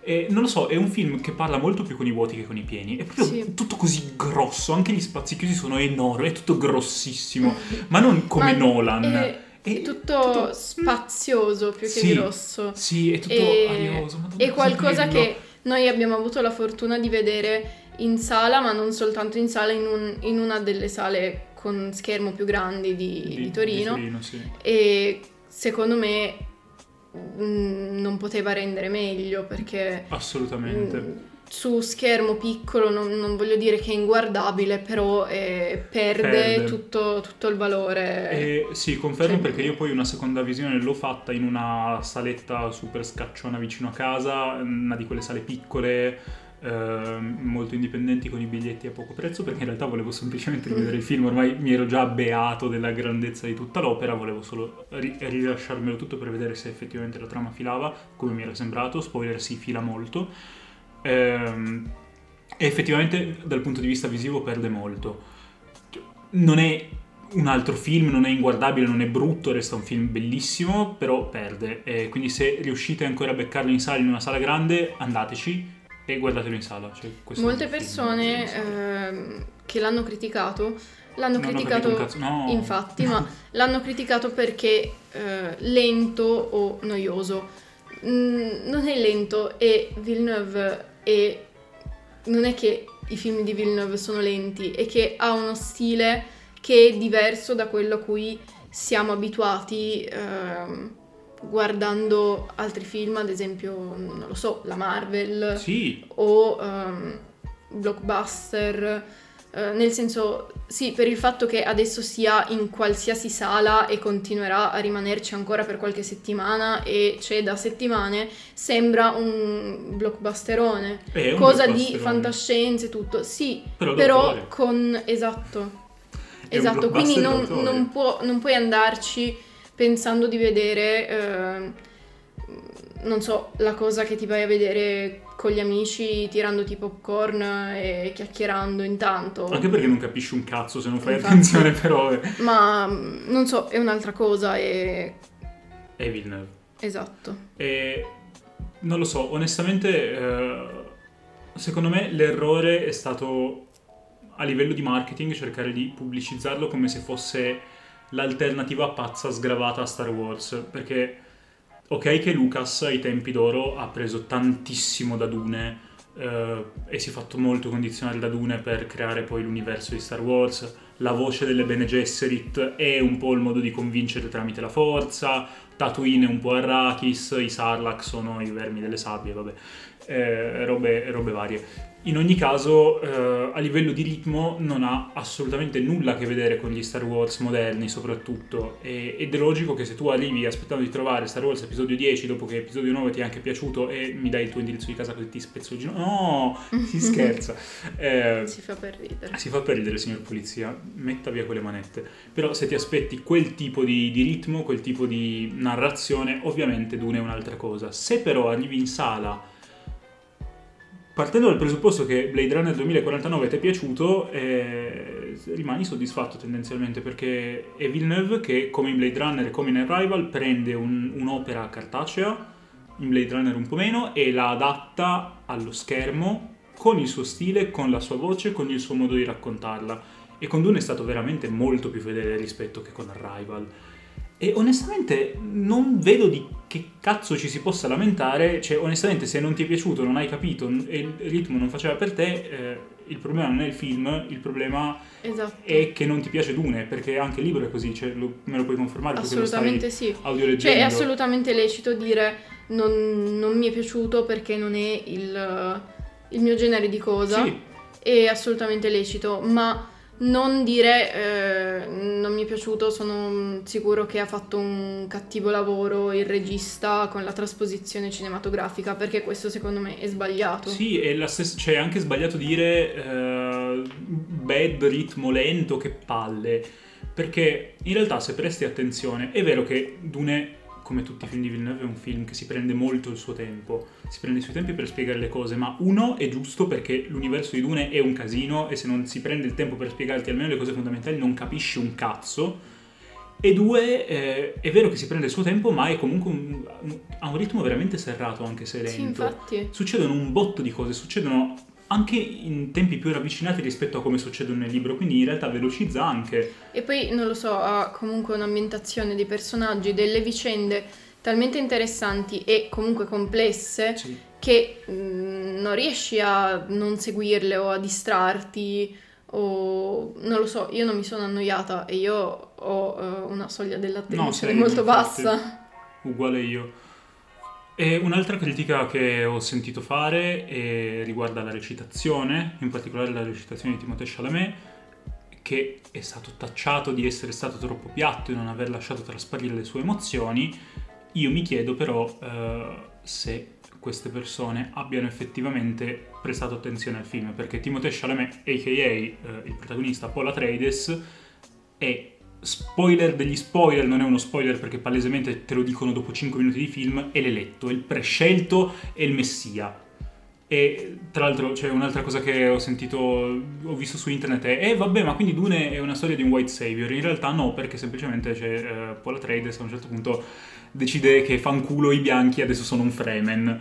E non lo so, è un film che parla molto più con i vuoti che con i pieni. È proprio sì. tutto così grosso, anche gli spazi chiusi sono enormi, è tutto grossissimo, ma non come ma Nolan. È, è tutto, tutto, spazioso più che sì, grosso. Sì, è tutto e, arioso. È qualcosa che noi abbiamo avuto la fortuna di vedere in sala, ma non soltanto in sala, in, un, in una delle sale con schermo più grandi di, di, di Torino. Di Torino sì. E secondo me mh, mm, non poteva rendere meglio perché... Assolutamente. Mh, mm, su schermo piccolo non, non, voglio dire che è inguardabile, però eh, perde, perde. Tutto, tutto, il valore. Eh, sì, confermo perché io poi una seconda visione l'ho fatta in una saletta super scacciona vicino a casa, una di quelle sale piccole eh, molto indipendenti con i biglietti a poco prezzo perché in realtà volevo semplicemente rivedere il film, ormai mi ero già beato della grandezza di tutta l'opera, volevo solo ri- rilasciarmelo tutto per vedere se effettivamente la trama filava come mi era sembrato, spoiler si fila molto. Ehm, e effettivamente dal punto di vista visivo perde molto. Non è un altro film, non è inguardabile, non è brutto, resta un film bellissimo, però perde. E quindi se riuscite ancora a beccarlo in sala, in una sala grande, andateci e guardatelo in sala. Cioè, Molte persone eh, che l'hanno criticato l'hanno non criticato no. infatti, ma l'hanno criticato perché eh, lento o noioso. Mm, non è lento e Villeneuve è non è che i film di Villeneuve sono lenti, è che ha uno stile che è diverso da quello a cui siamo abituati eh, guardando altri film, ad esempio, non lo so, la Marvel sì. o um, blockbuster eh, nel senso, sì, per il fatto che adesso sia in qualsiasi sala e continuerà a rimanerci ancora per qualche settimana e c'è da settimane, sembra un blockbusterone. È un cosa di fantascienze, tutto. Sì, però, però con... Esatto. È esatto, quindi non, non, può, non, puoi andarci pensando di vedere... Eh, non so, la cosa che ti vai a vedere con gli amici tirandoti popcorn e chiacchierando intanto. Anche perché non capisci un cazzo se non fai Infatti, attenzione però. Eh. Ma non so, è un'altra cosa e... È Villeneuve. Esatto. E non lo so, onestamente eh, secondo me l'errore è stato a livello di marketing cercare di pubblicizzarlo come se fosse l'alternativa pazza sgravata a Star Wars, perché Ok che Lucas ai tempi d'oro ha preso tantissimo da Dune eh, e si è fatto molto condizionare da Dune per creare poi l'universo di Star Wars. La voce delle Bene Gesserit è un po' il modo di convincere tramite la forza, Tatooine è un po' Arrakis, i Sarlacc sono i vermi delle sabbie, vabbè, eh, robe, robe varie. In ogni caso, eh, a livello di ritmo non ha assolutamente nulla a che vedere con gli Star Wars moderni, soprattutto. E, ed è logico che se tu arrivi aspettando di trovare Star Wars episodio 10, dopo che episodio 9 ti è anche piaciuto e mi dai il tuo indirizzo di casa così ti spezzo il ginocchio. No, si scherza. Eh, si fa per ridere. Si fa per ridere, signor polizia. Metta via quelle manette. Però se ti aspetti quel tipo di, di ritmo, quel tipo di narrazione, ovviamente Dune è un'altra cosa. Se però arrivi in sala partendo dal presupposto che Blade Runner 2049 ti è piaciuto, eh, rimani soddisfatto tendenzialmente perché è Villeneuve che come in Blade Runner e come in Arrival prende un, un'opera cartacea, in Blade Runner un po' meno, e la adatta allo schermo con il suo stile, con la sua voce, con il suo modo di raccontarla. E con Dune è stato veramente molto più fedele rispetto che con Arrival. E onestamente non vedo di che cazzo ci si possa lamentare. Cioè, onestamente, se non ti è piaciuto, non hai capito e il ritmo non faceva per te, eh, il problema non è il film, il problema esatto. è che non ti piace Dune, perché anche il libro è così, cioè, lo, me lo puoi confermare assolutamente sì. Cioè, è assolutamente lecito dire non, non mi è piaciuto perché non è il, il mio genere di cosa. Sì. È assolutamente lecito, ma non dire eh, non mi è piaciuto, sono sicuro che ha fatto un cattivo lavoro il regista con la trasposizione cinematografica, perché questo secondo me è sbagliato. Sì, è, stessa, cioè, è anche sbagliato dire eh, bad ritmo lento, che palle, perché in realtà se presti attenzione è vero che Dune come tutti i film di Villeneuve, è un film che si prende molto il suo tempo, si prende i suoi tempi per spiegare le cose, ma uno è giusto perché l'universo di Dune è un casino e se non si prende il tempo per spiegarti almeno le cose fondamentali non capisci un cazzo. E due, eh, è vero che si prende il suo tempo, ma è comunque un, un, ha un ritmo veramente serrato, anche se lento. Sì, infatti. Succedono un botto di cose, succedono anche in tempi più ravvicinati rispetto a come succedono nel libro, quindi in realtà velocizza anche. E poi, non lo so, ha comunque un'ambientazione dei personaggi, delle vicende talmente interessanti e comunque complesse sì. che mh, mm, non riesci a non seguirle o a distrarti o non lo so, io non mi sono annoiata e io ho uh, una soglia dell'attenzione no, molto infatti, bassa. Uguale io. E un'altra critica che ho sentito fare riguarda la recitazione, in particolare la recitazione di Timothée Chalamet, che è stato tacciato di essere stato troppo piatto e non aver lasciato trasparire le sue emozioni. Io mi chiedo però eh, se queste persone abbiano effettivamente prestato attenzione al film, perché Timothée Chalamet, a.k.a. Eh, il protagonista Paul Atreides, è spoiler degli spoiler, non è uno spoiler perché palesemente te lo dicono dopo 5 minuti di film, è l'eletto, è il prescelto, è il messia. E tra l'altro c'è un'altra cosa che ho sentito, ho visto su internet è, eh vabbè ma quindi Dune è una storia di un white savior, in realtà no perché semplicemente c'è uh, Paul Atreides a un certo punto decide che fanculo i bianchi adesso sono un Fremen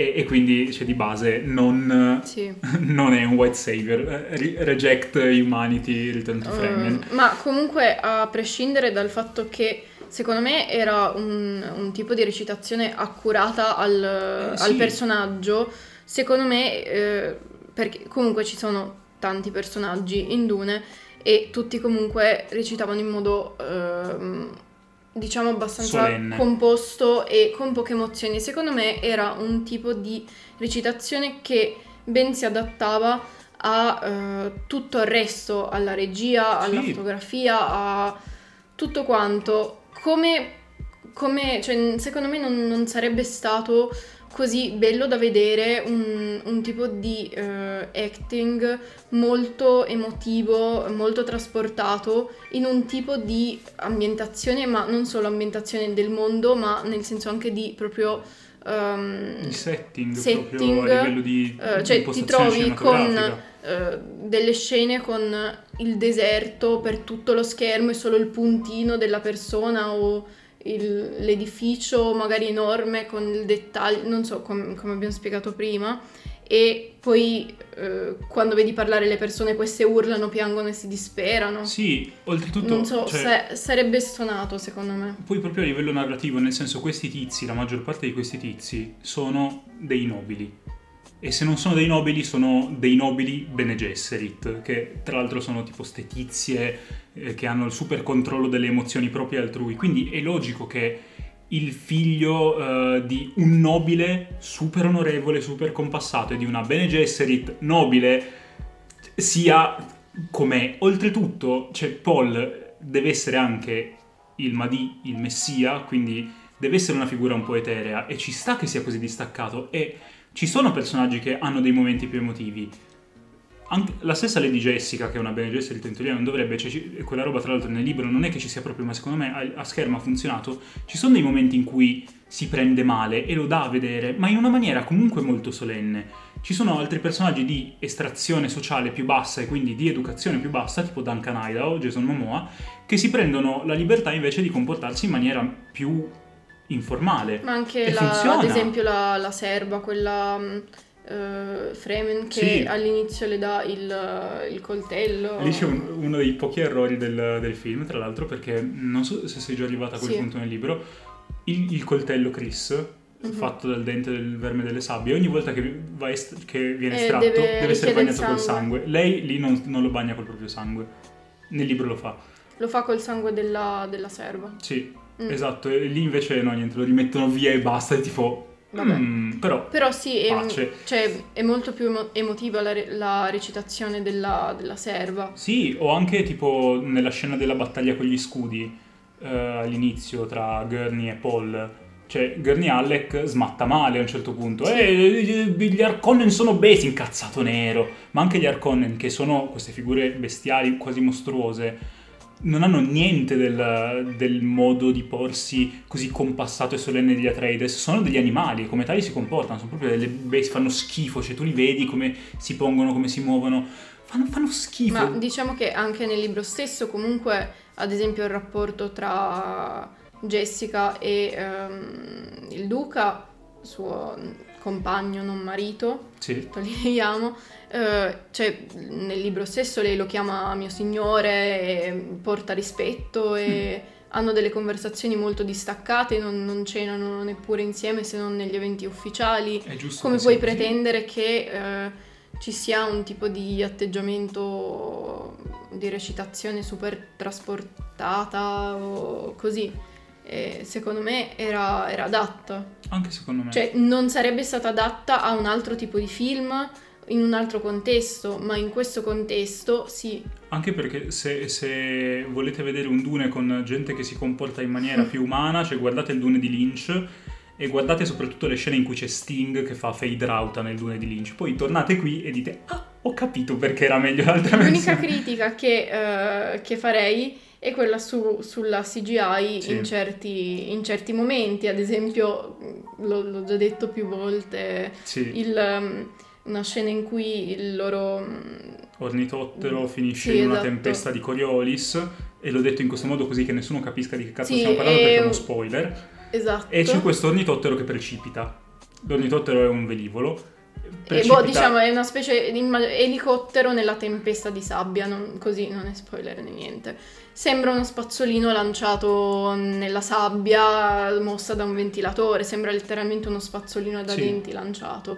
e, e quindi cioè, di base non, Sì. non è un white savior, eh, re- reject humanity, return to Fremen. Mm, ma comunque, a prescindere dal fatto che secondo me era un, un tipo di recitazione accurata al, Eh, al sì. personaggio, secondo me, eh, perché comunque ci sono tanti personaggi in Dune e tutti comunque recitavano in modo, ehm, diciamo, abbastanza Solenne. composto e con poche emozioni. Secondo me era un tipo di recitazione che ben si adattava a eh, tutto il resto, alla regia, alla Sì. fotografia, a tutto quanto. Come, come- cioè, secondo me non, non sarebbe stato così bello da vedere un, un tipo di eh, acting molto emotivo, molto trasportato in un tipo di ambientazione, ma non solo ambientazione del mondo, ma nel senso anche di proprio... ehm, Il setting, setting, a livello di eh, cioè ti trovi con eh, delle scene con il deserto per tutto lo schermo e solo il puntino della persona o il- l'edificio magari enorme con il dettaglio, non so com- come abbiamo spiegato prima, e poi eh, quando vedi parlare le persone queste urlano, piangono e si disperano. Sì, oltretutto... non so, cioè, sa- sarebbe stonato secondo me. Poi proprio a livello narrativo, nel senso questi tizi, la maggior parte di questi tizi, sono dei nobili. E se non sono dei nobili, sono dei nobili Bene Gesserit, che tra l'altro sono tipo ste tizie eh, che hanno il super controllo delle emozioni proprie altrui. Quindi è logico che il figlio eh, di un nobile super onorevole, super compassato e di una Bene Gesserit nobile sia com'è. Oltretutto, cioè, Paul deve essere anche il Mahdi, il Messia, quindi deve essere una figura un po' eterea e ci sta che sia così distaccato e ci sono personaggi che hanno dei momenti più emotivi. Anche la stessa Lady Jessica, che è una Bene Gesserit in teoria, non dovrebbe, cioè, ci- quella roba tra l'altro nel libro non è che ci sia proprio, ma secondo me a, a schermo ha funzionato. Ci sono dei momenti in cui si prende male e lo dà a vedere, ma in una maniera comunque molto solenne. Ci sono altri personaggi di estrazione sociale più bassa e quindi di educazione più bassa, tipo Duncan Idaho, Jason Momoa, che si prendono la libertà invece di comportarsi in maniera più informale. Ma anche la- ad esempio la, la serva, quella eh, Fremen che Sì. all'inizio le dà il, il coltello. Lì c'è un- uno dei pochi errori del, del film, tra l'altro, perché non so se sei già arrivata a quel Sì. punto nel libro. Il, il coltello Chris, Mhm. fatto dal dente del verme delle sabbie, ogni volta che, va est- che viene Eh, estratto deve deve, essere bagnato col sangue. sangue. Lei lì non, non lo bagna col proprio sangue. Nel libro lo fa. Lo fa col sangue della, della serva. Sì, Mm. esatto. E lì invece no, niente, lo rimettono via e basta. E tipo. Mm, però. Però sì, è, cioè, è molto più emo- emotiva la, re- la recitazione della, della serva. Sì, o anche tipo nella scena della battaglia con gli scudi eh, all'inizio tra Gurney e Paul. Cioè, Gurney Alec smatta male a un certo punto. Sì. Eh, gli Arconnen sono obesi, incazzato nero. Ma anche gli Arconnen, che sono queste figure bestiali, quasi mostruose, non hanno niente del, del modo di porsi così compassato e solenne degli Atreides. Sono degli animali come tali si comportano. Sono proprio delle bestie, fanno schifo. Cioè, tu li vedi come si pongono, come si muovono. Fanno, fanno schifo. Ma diciamo che anche nel libro stesso, comunque, ad esempio, il rapporto tra Jessica e ehm, il duca, suo compagno, non marito, Sì. togliamo, eh, cioè nel libro stesso lei lo chiama mio signore porta rispetto e hanno delle conversazioni molto distaccate, non, non cenano neppure insieme se non negli eventi ufficiali. È giusto Come puoi pretendere che eh, ci sia un tipo di atteggiamento di recitazione super trasportata o così? E secondo me era, era adatta. Anche secondo me. Cioè, non sarebbe stata adatta a un altro tipo di film in un altro contesto, ma in questo contesto sì. Anche perché se, se volete vedere un Dune con gente che si comporta in maniera più umana, cioè guardate il Dune di Lynch e guardate soprattutto le scene in cui c'è Sting che fa fade rauta nel Dune di Lynch. Poi tornate qui e dite, ah, ho capito perché era meglio l'altra L'unica versione. critica che, eh, che farei è quella su- sulla CGI Sì. in, certi, in certi momenti, ad esempio, mh, l'ho, l'ho già detto più volte, Sì, il, um, una scena in cui il loro... mm, Ornitottero finisce Sì, in una esatto. tempesta di Coriolis e l'ho detto in questo modo così che nessuno capisca di che cazzo stiamo parlando e- perché è uno spoiler. Esatto. E c'è questo ornitottero che precipita. L'ornitottero è un velivolo. E Precipita- boh, diciamo, è una specie di elicottero nella tempesta di sabbia, non- così non è spoiler né niente. Sembra uno spazzolino lanciato nella sabbia, mossa da un ventilatore, sembra letteralmente uno spazzolino da Sì. denti lanciato.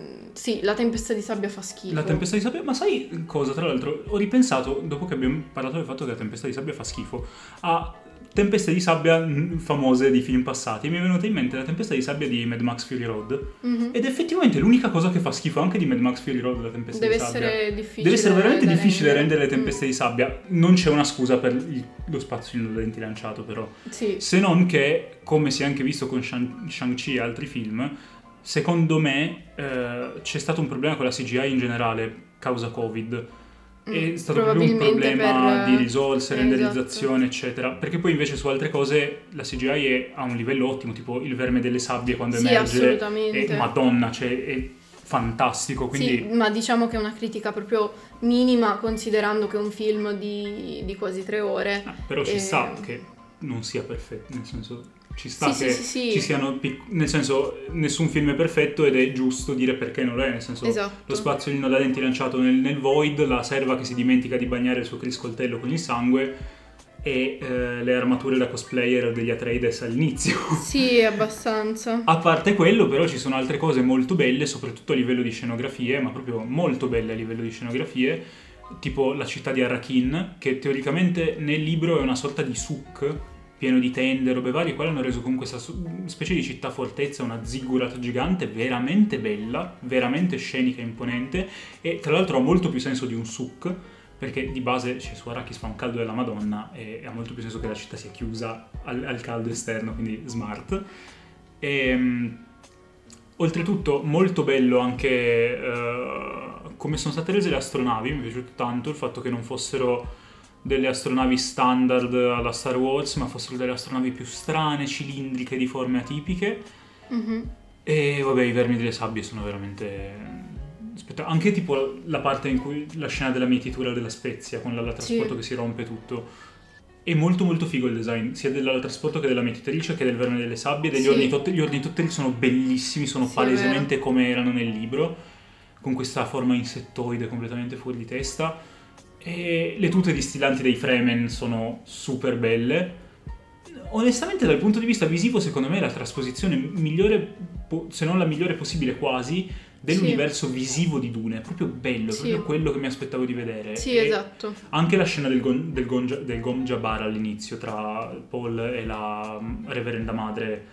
Mm, Sì, la tempesta di sabbia fa schifo. La tempesta di sabbia, ma sai cosa? Tra l'altro, ho ripensato dopo che abbiamo parlato del fatto che la tempesta di sabbia fa schifo a tempeste di sabbia mm, famose di film passati. Mi è venuta in mente la tempesta di sabbia di Mad Max Fury Road. Mhm. Ed effettivamente l'unica cosa che fa schifo anche di Mad Max Fury Road, la tempesta Deve di sabbia. essere difficile. Deve essere veramente difficile rendere le Mm. tempeste di sabbia. Non c'è una scusa per il- lo spazio da denti lanciato, però. Sì, Se non che, come si è anche visto con Shang- Shang-Chi e altri film, secondo me eh, c'è stato un problema con la CGI in generale, causa Covid. È Mm, stato proprio un problema per- di risorse, eh, renderizzazione, eccetera. Perché poi invece su altre cose la CGI è a un livello ottimo, tipo il verme delle sabbie quando Sì, emerge. assolutamente. E madonna, cioè, è fantastico. Quindi Sì, ma diciamo che è una critica proprio minima considerando che è un film di, di quasi tre ore. Ah, però ci E- sta che non sia perfetto, nel senso ci sta Sì, che sì, sì, ci siano pic- nel senso nessun film è perfetto ed è giusto dire perché non lo è, nel senso Esatto. lo spazzolino da denti lanciato nel, nel void, la serva che si dimentica di bagnare il suo criscoltello con il sangue e eh, le armature da cosplayer degli Atreides all'inizio. Sì, abbastanza. A parte quello, però, ci sono altre cose molto belle, soprattutto a livello di scenografie, ma proprio molto belle a livello di scenografie, tipo la città di Arrakin, che teoricamente nel libro è una sorta di souk pieno di tende, robe varie, qua hanno reso comunque questa specie di città fortezza, una ziggurat gigante, veramente bella, veramente scenica e imponente, e tra l'altro ha molto più senso di un souk, perché di base cioè, su Arrakis fa un caldo della Madonna e ha molto più senso che la città sia chiusa al, al caldo esterno, quindi smart. E, mm, oltretutto molto bello anche eh, come sono state rese le astronavi, mi è piaciuto tanto il fatto che non fossero delle astronavi standard alla Star Wars, ma fossero delle astronavi più strane, cilindriche, di forme atipiche. Mhm. E vabbè, i vermi delle sabbie sono veramente... Aspetta, anche tipo la parte in cui la scena della mietitura della spezia con l'ala trasporto Sì. che si rompe tutto. È molto molto figo il design, sia dell'ala trasporto che della mietitrice che del verme delle sabbie. Degli Sì. ornitotteri, gli ornitotteri sono bellissimi, sono Sì, palesemente come erano nel libro, con questa forma insettoide completamente fuori di testa. E le tute distillanti dei Fremen sono super belle. Onestamente, dal punto di vista visivo, secondo me è la trasposizione migliore, se non la migliore possibile quasi, dell'universo visivo di Dune. È proprio bello, è Sì. proprio quello che mi aspettavo di vedere. Sì, E esatto. Anche la scena del, gon, del, gonja- del Gom Jabbar all'inizio, tra Paul e la mm, reverenda madre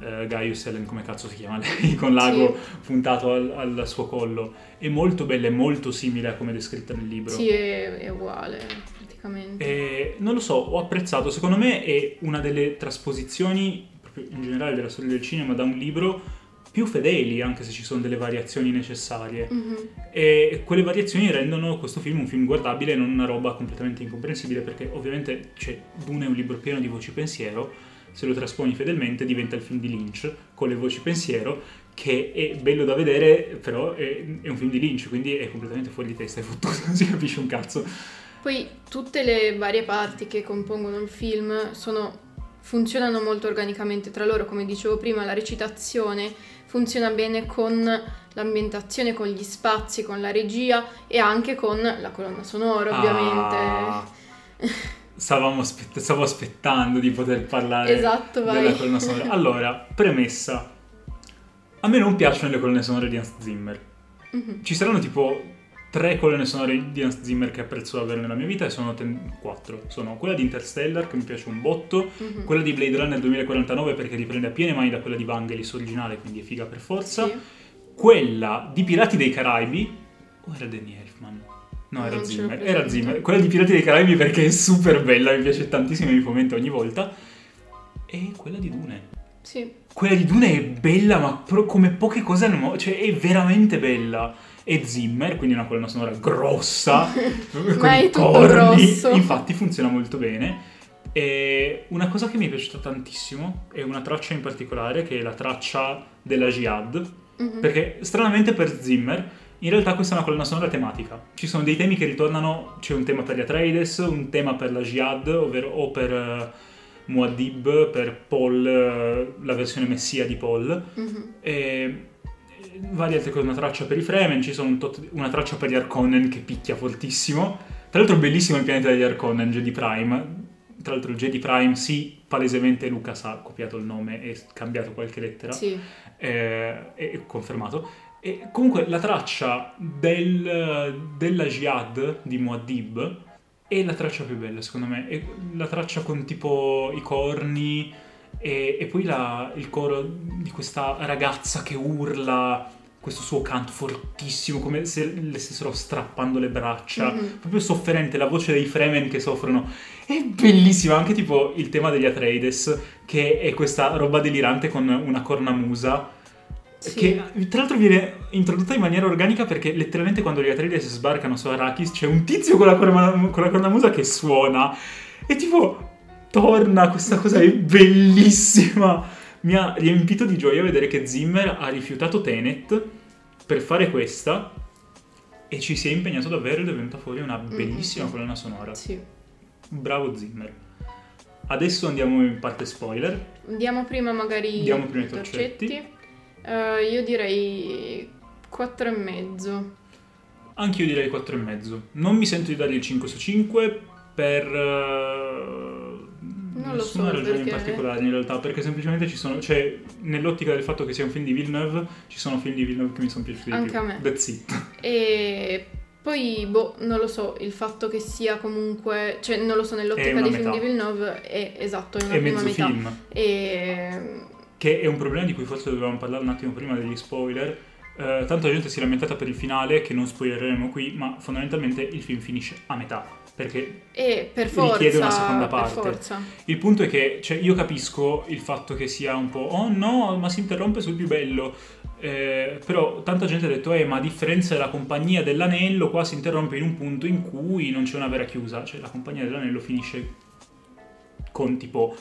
eh, Gaius Ellen, come cazzo si chiama lei, con l'ago puntato al, al suo collo. È molto bella, è molto simile a come è descritta nel libro. Sì, è, è uguale praticamente. E non lo so, ho apprezzato, secondo me è una delle trasposizioni, proprio in generale della storia del cinema, da un libro più fedeli, anche se ci sono delle variazioni necessarie. Mhm. E quelle variazioni rendono questo film un film guardabile e non una roba completamente incomprensibile, perché ovviamente c'è Dune è un libro pieno di voci pensiero, se lo trasponi fedelmente diventa il film di Lynch con le voci pensiero, che è bello da vedere, però è, è un film di Lynch, quindi è completamente fuori di testa, è fottuto, non si capisce un cazzo. Poi tutte le varie parti che compongono il film sono- funzionano molto organicamente tra loro, come dicevo prima, la recitazione funziona bene con l'ambientazione, con gli spazi, con la regia e anche con la colonna sonora, ovviamente. Ah, stavamo aspett- stavo aspettando di poter parlare Esatto, della colonna sonora. Allora, premessa. A me non piacciono le colonne sonore di Hans Zimmer. Mhm. Ci saranno tipo tre colonne sonore di Hans Zimmer che apprezzo davvero nella mia vita e sono ten- quattro. Sono quella di Interstellar che mi piace un botto, Mhm. quella di Blade Runner 2049 perché riprende a piene mani da quella di Vangelis originale, quindi è figa per forza. Sì. Quella di Pirati dei Caraibi. O era Elfman? No, era Zimmer. Era Zimmer. Quella di Pirati dei Caraibi perché è super bella, mi piace tantissimo, mi fomenta ogni volta. E quella di Dune. Sì. Quella di Dune è bella, ma pro- come poche cose mondo, cioè è veramente bella. E Zimmer, quindi una colonna sonora grossa, con Ma è i tutto corni, infatti funziona molto bene. E una cosa che mi è piaciuta tantissimo è una traccia in particolare, che è la traccia della Jihad, Mhm. perché stranamente per Zimmer, in realtà questa è una colonna sonora tematica. Ci sono dei temi che ritornano, c'è un tema per gli Atreides, un tema per la Jihad, ovvero o per eh, Muad'Dib, per Paul, eh, la versione messia di Paul, Mhm. e e varie altre cose, una traccia per i Fremen, ci sono un tot- una traccia per gli Harkonnen che picchia fortissimo. Tra l'altro bellissimo il pianeta degli Harkonnen, Jedi Prime. Tra l'altro il Jedi Prime, sì, palesemente Lucas ha copiato il nome e cambiato qualche lettera Sì. eh, è confermato. E comunque la traccia del- della Jihad di Muad'Dib è la traccia più bella, secondo me. È la traccia con tipo i corni e, e poi la- il coro di questa ragazza che urla questo suo canto fortissimo, come se le stessero strappando le braccia. Mhm. Proprio sofferente, la voce dei Fremen che soffrono. È bellissima, anche tipo il tema degli Atreides, che è questa roba delirante con una cornamusa. Sì. Che tra l'altro viene introdotta in maniera organica perché letteralmente quando gli Atreides sbarcano su Arrakis c'è un tizio con la, corna- con la cornamusa che suona e tipo torna questa cosa è bellissima mi ha riempito di gioia vedere che Zimmer ha rifiutato Tenet per fare questa e ci si è impegnato davvero ed è venuta fuori una bellissima Mhm. colonna sonora Sì. bravo Zimmer adesso andiamo in parte spoiler Diamo prima magari Diamo prima i i torcetti. torcetti. Eh, io direi 4 e mezzo. Anche io direi 4 e mezzo. Non mi sento di dargli il 5 su 5 per non lo nessuna so, ragione in perché- particolare in realtà, perché semplicemente ci sono, cioè nell'ottica del fatto che sia un film di Villeneuve, ci sono film di Villeneuve che mi sono piaciuti Anche di più. a me. That's it. E poi, boh, non lo so, il fatto che sia comunque, cioè non lo so, nell'ottica dei metà. film di Villeneuve è esatto, è una È prima mezzo metà. film. E Che è un problema di cui forse dovevamo parlare un attimo prima degli spoiler. Eh, tanta gente si è lamentata per il finale, che non spoileremo qui, ma fondamentalmente il film finisce a metà. Perché e per forza, Richiede una seconda parte. Il punto è che cioè, io capisco il fatto che sia un po' oh no, ma si interrompe sul più bello. Eh, però tanta gente ha detto, eh, ma a differenza della compagnia dell'anello, qua si interrompe in un punto in cui non c'è una vera chiusa. Cioè, la compagnia dell'anello finisce con tipo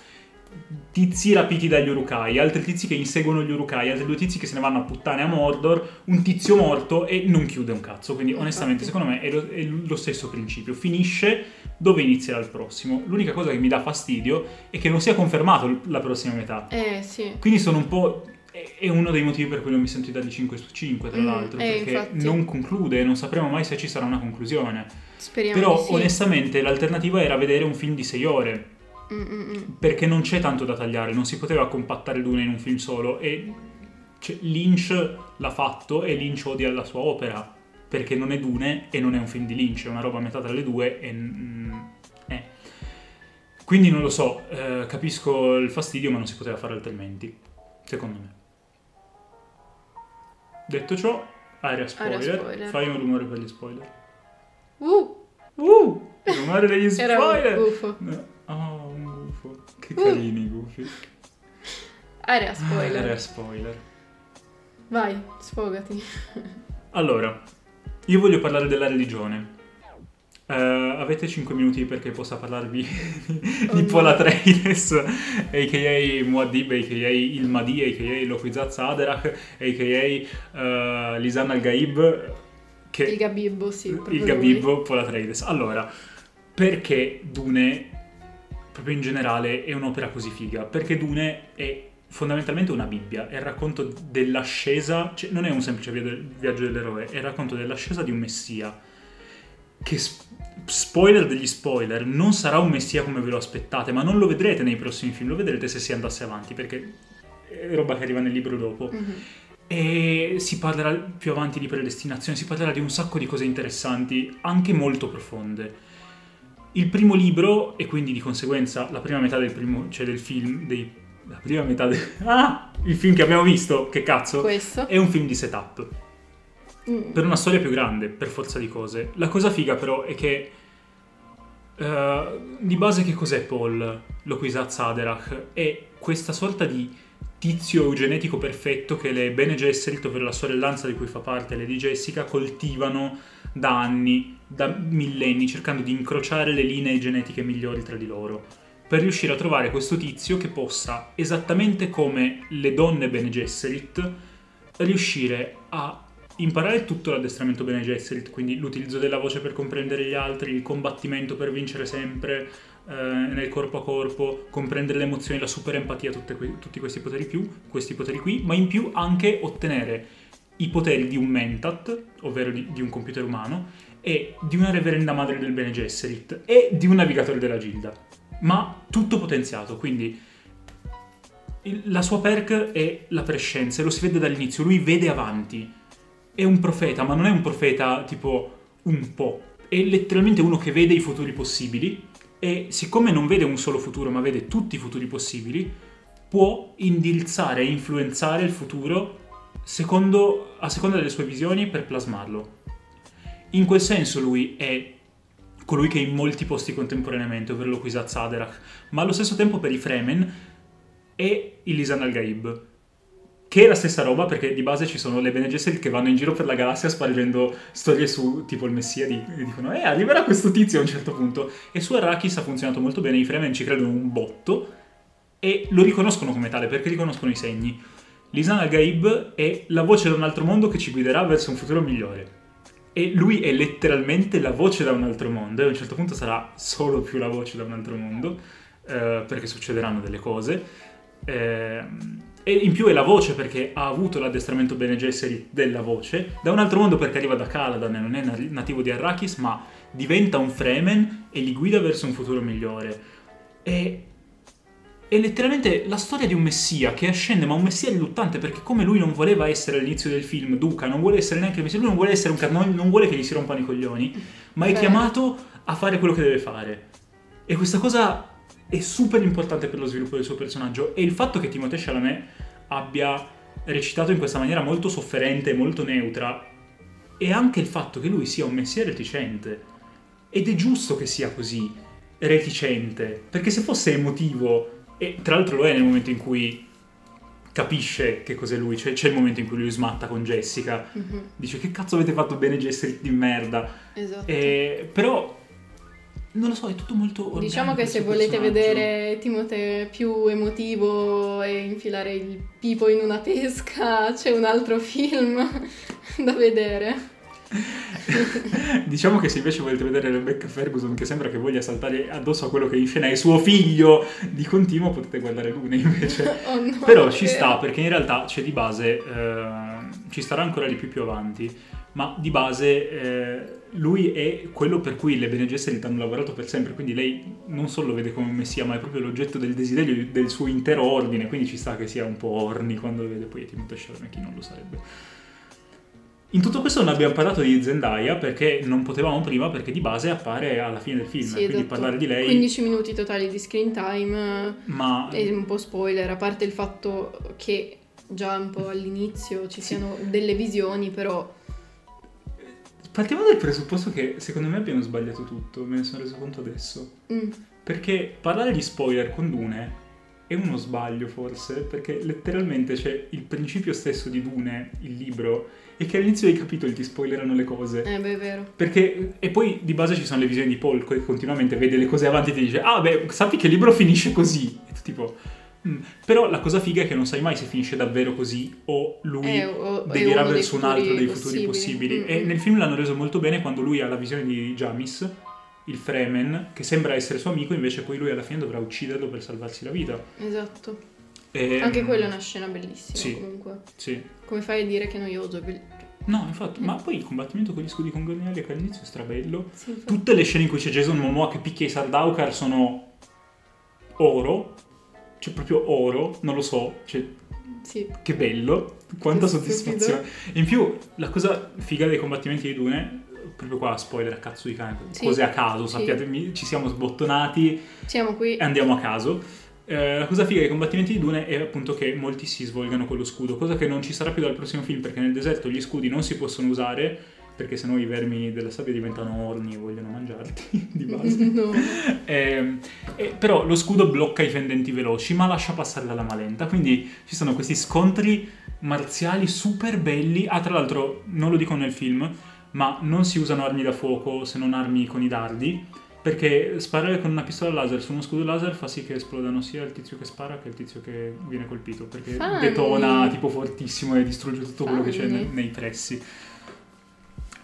tizi rapiti dagli urukai, altri tizi che inseguono gli urukai, altri due tizi che se ne vanno a puttane a Mordor, un tizio morto e non chiude un cazzo. Quindi, onestamente, secondo me è lo, è lo stesso principio. Finisce dove inizierà il prossimo. L'unica cosa che mi dà fastidio è che non sia confermato la prossima metà. Eh sì. Quindi sono un po'. È uno dei motivi per cui non mi sento di dargli 5 su 5, tra Mm, l'altro, eh, perché infatti. non conclude, non sapremo mai se ci sarà una conclusione. Speriamo Però, sì. onestamente, l'alternativa era vedere un film di 6 ore, Mm, mm, mm. perché non c'è tanto da tagliare, non si poteva compattare Dune in un film solo. E cioè, Lynch l'ha fatto e Lynch odia la sua opera, perché non è Dune e non è un film di Lynch, è una roba a metà tra le due e... mm, eh. Quindi non lo so, eh, capisco il fastidio, ma non si poteva fare altrimenti, secondo me. Detto ciò, area spoiler. Area spoiler. Fai un rumore per gli spoiler. Uh, Uh! Il rumore degli era spoiler! gufo. Oh, un gufo. Che Uh. carini gufi. Area spoiler. Area spoiler. Vai, sfogati. Allora, io voglio parlare della religione. Eh, avete 5 minuti perché possa parlarvi Oh di. Paul Atreides, a.k.a. Muad'Dib, a.k.a. il Mahdi, a.k.a. Loquizaz Aderach, a.k.a. uh, Lisan al-Gaib, che Il Gabibbo, sì. il. Gabibbo Paul Atreides. Allora, perché Dune, proprio in generale, è un'opera così figa? Perché Dune è fondamentalmente una Bibbia, è il racconto dell'ascesa, cioè non è un semplice via- viaggio dell'eroe, è il racconto dell'ascesa di un messia. Che spoiler degli spoiler, non sarà un messia come ve lo aspettate, ma non lo vedrete nei prossimi film, lo vedrete se si andasse avanti, perché è roba che arriva nel libro dopo. Mhm. E si parlerà più avanti di predestinazione, si parlerà di un sacco di cose interessanti, anche molto profonde. Il primo libro, e quindi di conseguenza la prima metà del, primo, cioè del film, dei- la prima metà del... Ah! Il film che abbiamo visto, che cazzo? Questo. È un film di setup, Mm. per una storia più grande, per forza di cose. La cosa figa però è che... eh, di base che cos'è Paul, Loquizaz Aderach? È questa sorta di tizio eugenetico perfetto che le Bene Gesserit, ovvero la sorellanza di cui fa parte Lady Jessica, coltivano da anni, da millenni, cercando di incrociare le linee genetiche migliori tra di loro, per riuscire a trovare questo tizio che possa, esattamente come le donne Bene Gesserit, riuscire a imparare tutto l'addestramento Bene Gesserit, quindi l'utilizzo della voce per comprendere gli altri, il combattimento per vincere sempre, eh, nel corpo a corpo, comprendere le emozioni, la super empatia, que- tutti questi poteri, più, questi poteri qui, ma in più anche ottenere i poteri di un Mentat, ovvero di, di un computer umano, e di una reverenda madre del Bene Gesserit e di un navigatore della Gilda. Ma tutto potenziato, quindi la sua perk è la prescienza, lo si vede dall'inizio, lui vede avanti. È un profeta, ma non è un profeta tipo un po', è letteralmente uno che vede i futuri possibili e siccome non vede un solo futuro ma vede tutti i futuri possibili, può indirizzare e influenzare il futuro secondo, a seconda delle sue visioni per plasmarlo. In quel senso lui è colui che è in molti posti contemporaneamente, ovvero lo Kwisatz Haderach, ma allo stesso tempo per i Fremen è il Lisan al-Gaib che è la stessa roba perché di base ci sono le Bene Gesserit che vanno in giro per la galassia spargendo storie su tipo il Messia di, e dicono eh arriverà questo tizio a un certo punto. E su Arrakis ha funzionato molto bene i Fremen ci credono un botto e lo riconoscono come tale perché riconoscono i segni. Lisan al-Gaib è la voce da un altro mondo che ci guiderà verso un futuro migliore e lui è letteralmente la voce da un altro mondo e a un certo punto sarà solo più la voce da un altro mondo eh, perché succederanno delle cose eh, e in più è la voce perché ha avuto l'addestramento Bene Gesserit della voce, da un altro mondo perché arriva da Caladan e non è nativo di Arrakis, ma diventa un Fremen e li guida verso un futuro migliore. E è letteralmente la storia di un messia che ascende, ma un messia riluttante perché come lui non voleva essere all'inizio del film Duca, non vuole essere neanche il messia, lui non vuole essere un canone, non vuole che gli si rompano i coglioni, ma è Beh. chiamato a fare quello che deve fare. E questa cosa è super importante per lo sviluppo del suo personaggio e il fatto che Timothée Chalamet abbia recitato in questa maniera molto sofferente e molto neutra e anche il fatto che lui sia un messia reticente ed è giusto che sia così reticente perché se fosse emotivo e tra l'altro lo è nel momento in cui capisce che cos'è lui, cioè c'è il momento in cui lui smatta con Jessica, mm-hmm. dice che cazzo avete fatto bene Jessica di merda. Esatto. E, però non lo so, è tutto molto. Diciamo che se volete vedere Timote più emotivo e infilare il pipo in una pesca, c'è un altro film da vedere. diciamo che se invece volete vedere Rebecca Ferguson che sembra che voglia saltare addosso a quello che in scena è suo figlio di continuo potete guardare Luna invece. Oh no, però ci sta perché in realtà c'è di base eh, ci starà ancora di più più avanti. Ma di base eh, lui è quello per cui le Bene Gesserit hanno lavorato per sempre, quindi lei non solo lo vede come un messia, ma è proprio l'oggetto del desiderio del suo intero ordine, quindi ci sta che sia un po' orni quando lo vede, poi è Timothée Chalamet, chi non lo sarebbe. In tutto questo non abbiamo parlato di Zendaya perché non potevamo prima perché di base appare alla fine del film, sì, quindi esatto. parlare di lei... 15 minuti totali di screen time, ma... è un po' spoiler, a parte il fatto che già un po' all'inizio ci siano delle visioni, però Partiamo dal presupposto che secondo me abbiamo sbagliato tutto, me ne sono reso conto adesso. Mm. Perché parlare di spoiler con Dune è uno sbaglio forse, perché letteralmente c'è il principio stesso di Dune, il libro, e che all'inizio dei capitoli ti spoilerano le cose. Eh beh, è vero. Perché, e poi di base ci sono le visioni di Paul che continuamente vede le cose avanti e ti dice, ah beh, sappi che il libro finisce così. E tu tipo, Mm. Però la cosa figa è che non sai mai se finisce davvero così o lui eh, o, devierà verso un altro dei futuri possibili. Mm-hmm. E nel film l'hanno reso molto bene quando lui ha la visione di Jamis, il Fremen, che sembra essere suo amico, invece poi lui alla fine dovrà ucciderlo per salvarsi la vita. Esatto. E... Anche quella è una scena bellissima sì, comunque. Sì. Come fai a dire che è noioso? No, infatti, ma poi il combattimento con gli scudi congoniali che all'inizio è strabello. Sì, Tutte le scene in cui c'è Jason Momoa che picchia i Sardaukar sono oro, c'è proprio oro, non lo so, cioè, sì. che bello, quanta soddisfazione. In più, la cosa figa dei combattimenti di Dune, proprio qua spoiler a cazzo di cane, sì. cose a caso, sì. sappiatemi, ci siamo sbottonati siamo qui. e andiamo a caso. Eh, la cosa figa dei combattimenti di Dune è appunto che molti si svolgano con lo scudo, cosa che non ci sarà più dal prossimo film perché nel deserto gli scudi non si possono usare perché sennò i vermi della sabbia diventano orni e vogliono mangiarti di base. No. eh, E, però lo scudo blocca i fendenti veloci, ma lascia passare la lama lenta. Quindi ci sono questi scontri marziali super belli. Ah, tra l'altro, non lo dico nel film, ma non si usano armi da fuoco se non armi con i dardi. Perché sparare con una pistola laser su uno scudo laser fa sì che esplodano sia il tizio che spara che il tizio che viene colpito. Perché Funny. detona tipo fortissimo e distrugge tutto quello che c'è Funny. nei, nei pressi.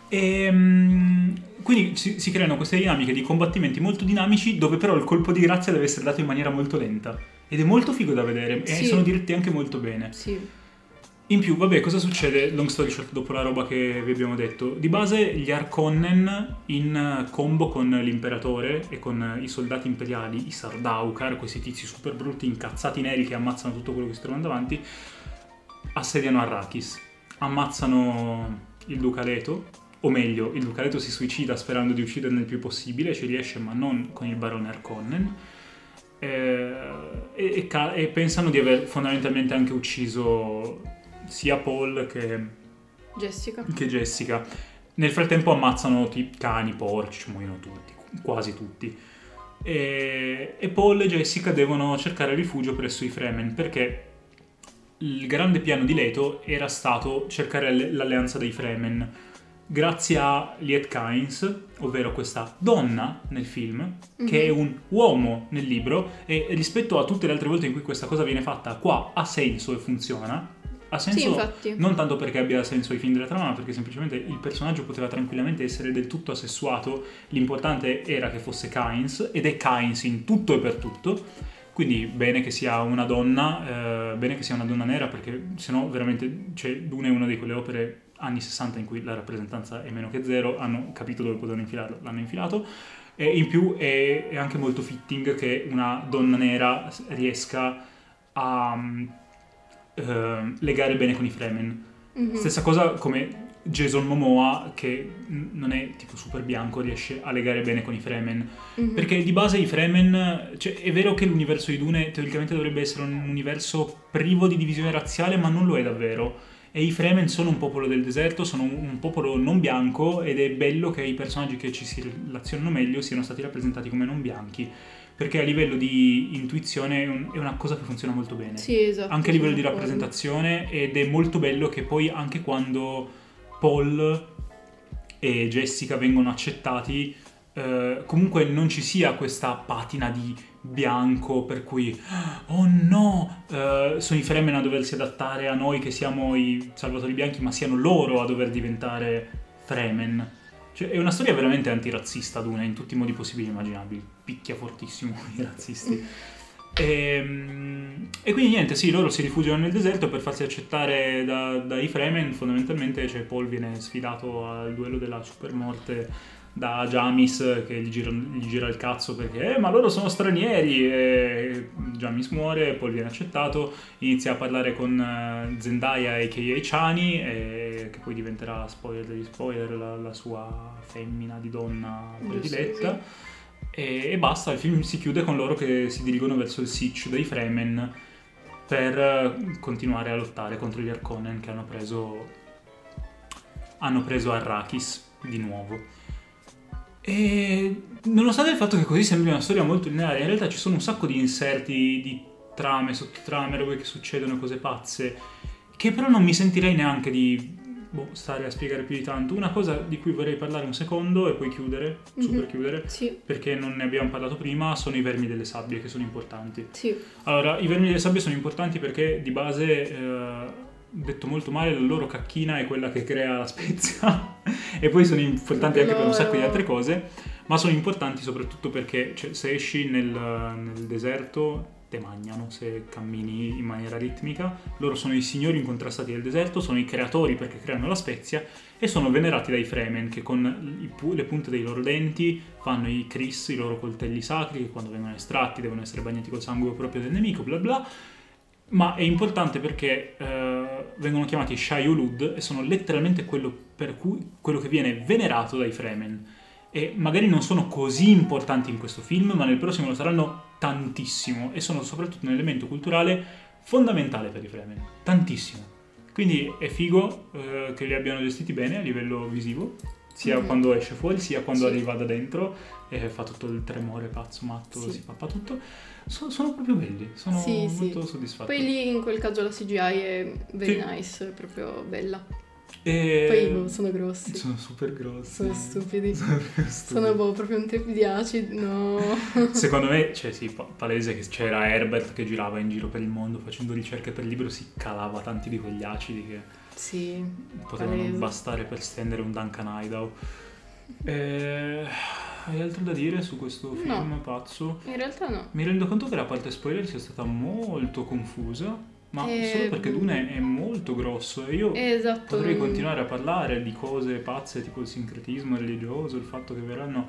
E, mm, quindi si, si creano queste dinamiche di combattimenti molto dinamici dove però il colpo di grazia deve essere dato in maniera molto lenta. Ed è molto figo da vedere e Sì. sono diretti anche molto bene. Sì. In più, vabbè, cosa succede? Long story short, dopo la roba che vi abbiamo detto. Di base, gli Harkonnen in combo con l'imperatore e con i soldati imperiali, i Sardaukar, questi tizi super brutti, incazzati neri che ammazzano tutto quello che si trovano davanti, assediano Arrakis. Ammazzano il Duca Leto, o meglio, il Duca Leto si suicida sperando di ucciderne il più possibile, ci riesce ma non con il barone Harkonnen. Eh, e, e e pensano di aver fondamentalmente anche ucciso sia Paul che, Jessica. che Jessica. Nel frattempo ammazzano ti- cani, porci, ci muoiono tutti, quasi tutti. E, e Paul e Jessica devono cercare rifugio presso i Fremen perché il grande piano di Leto era stato cercare l'alleanza dei Fremen grazie a Liet Kynes, ovvero questa donna nel film, che è un uomo nel libro e rispetto a tutte le altre volte in cui questa cosa viene fatta, qua ha senso e funziona. Ha senso Sì, non tanto perché abbia senso ai film della trama, ma perché semplicemente il personaggio poteva tranquillamente essere del tutto asessuato. L'importante era che fosse Kynes, ed è Kynes in tutto e per tutto. Quindi bene che sia una donna, eh, bene che sia una donna nera, perché sennò veramente, cioè, Dune è una di quelle opere anni 60 in cui la rappresentanza è meno che zero, hanno capito dove potevano infilarlo, l'hanno infilato. E in più è, è anche molto fitting che una donna nera riesca a mm, eh, legare bene con i Fremen. Mhm. Stessa cosa come Jason Momoa, che non è tipo super bianco, riesce a legare bene con i Fremen. Mhm. Perché di base i Fremen, cioè è vero che l'universo di Dune teoricamente dovrebbe essere un universo privo di divisione razziale, ma non lo è davvero. E i Fremen sono un popolo del deserto, sono un popolo non bianco ed è bello che i personaggi che ci si relazionano meglio siano stati rappresentati come non bianchi. Perché a livello di intuizione è, un- è una cosa che funziona molto bene Sì, esatto. anche a livello di rappresentazione ed è molto bello che poi anche quando Paul e Jessica vengono accettati eh, comunque non ci sia questa patina di bianco per cui oh no eh, sono i Fremen a doversi adattare a noi che siamo i salvatori bianchi ma siano loro a dover diventare Fremen cioè, è una storia veramente antirazzista Duna in tutti i modi possibili e immaginabili picchia fortissimo i razzisti e, e quindi niente, sì, loro si rifugiano nel deserto per farsi accettare da- dai Fremen. Fondamentalmente cioè, Paul viene sfidato al duello della supermorte da Jamis che gli gira, gli gira il cazzo perché eh, ma loro sono stranieri e Jamis muore, Paul viene accettato, inizia a parlare con eh, Zendaya e a.k.a. Chani e che poi diventerà, spoiler degli spoiler, la, la sua femmina di donna prediletta. E, e basta, il film si chiude con loro che si dirigono verso il Sitch dei Fremen per eh, continuare a lottare contro gli Harkonnen che hanno preso hanno preso Arrakis di nuovo. E nonostante il fatto che così sembri una storia molto lineare, in realtà ci sono un sacco di inserti di trame, sottotrame, robe che succedono, cose pazze, che però non mi sentirei neanche di boh, stare a spiegare più di tanto. Una cosa di cui vorrei parlare un secondo e poi chiudere, super Mhm. chiudere, Sì, perché non ne abbiamo parlato prima, sono i vermi delle sabbie che sono importanti. sì. Allora, i vermi delle sabbie sono importanti perché di base, eh, detto molto male, la loro cacchina è quella che crea la spezia. E poi sono importanti anche per un sacco di altre cose, ma sono importanti soprattutto perché cioè, se esci nel, nel deserto te mangiano se cammini in maniera ritmica, loro sono i signori incontrastati del deserto, sono i creatori perché creano la spezia e sono venerati dai Fremen che con pu- le punte dei loro denti fanno i Kris, i loro coltelli sacri che quando vengono estratti devono essere bagnati col sangue proprio del nemico, bla bla. Ma è importante perché eh, vengono chiamati Shai-Ulud e sono letteralmente quello, per cui, quello che viene venerato dai Fremen. E magari non sono così importanti in questo film, ma nel prossimo lo saranno tantissimo e sono soprattutto un elemento culturale fondamentale per i Fremen. Tantissimo. Quindi è figo eh, che li abbiano gestiti bene a livello visivo sia Mhm. quando esce fuori sia quando Sì. arriva da dentro e fa tutto il tremore pazzo matto, Sì. si pappa tutto. So- sono proprio belli, sono Sì, molto soddisfatto. Poi lì in quel caso la CGI è very nice, è proprio bella. E... Poi boh, sono grossi. sono super grossi. Sono stupidi. Sono. Sono boh, proprio un trip di acid, no. Secondo me, cioè sì, pa- palese che c'era Herbert che girava in giro per il mondo facendo ricerche per il libro, si calava tanti di quegli acidi che Sì, potevano palese. bastare per stendere un Duncan Idaho. Eh, hai altro da dire su questo film No. pazzo? In realtà no. Mi rendo conto che la parte spoiler sia stata molto confusa, ma Eh, solo perché Dune è molto grosso e io Esatto. potrei continuare a parlare di cose pazze tipo il sincretismo religioso, il fatto che verranno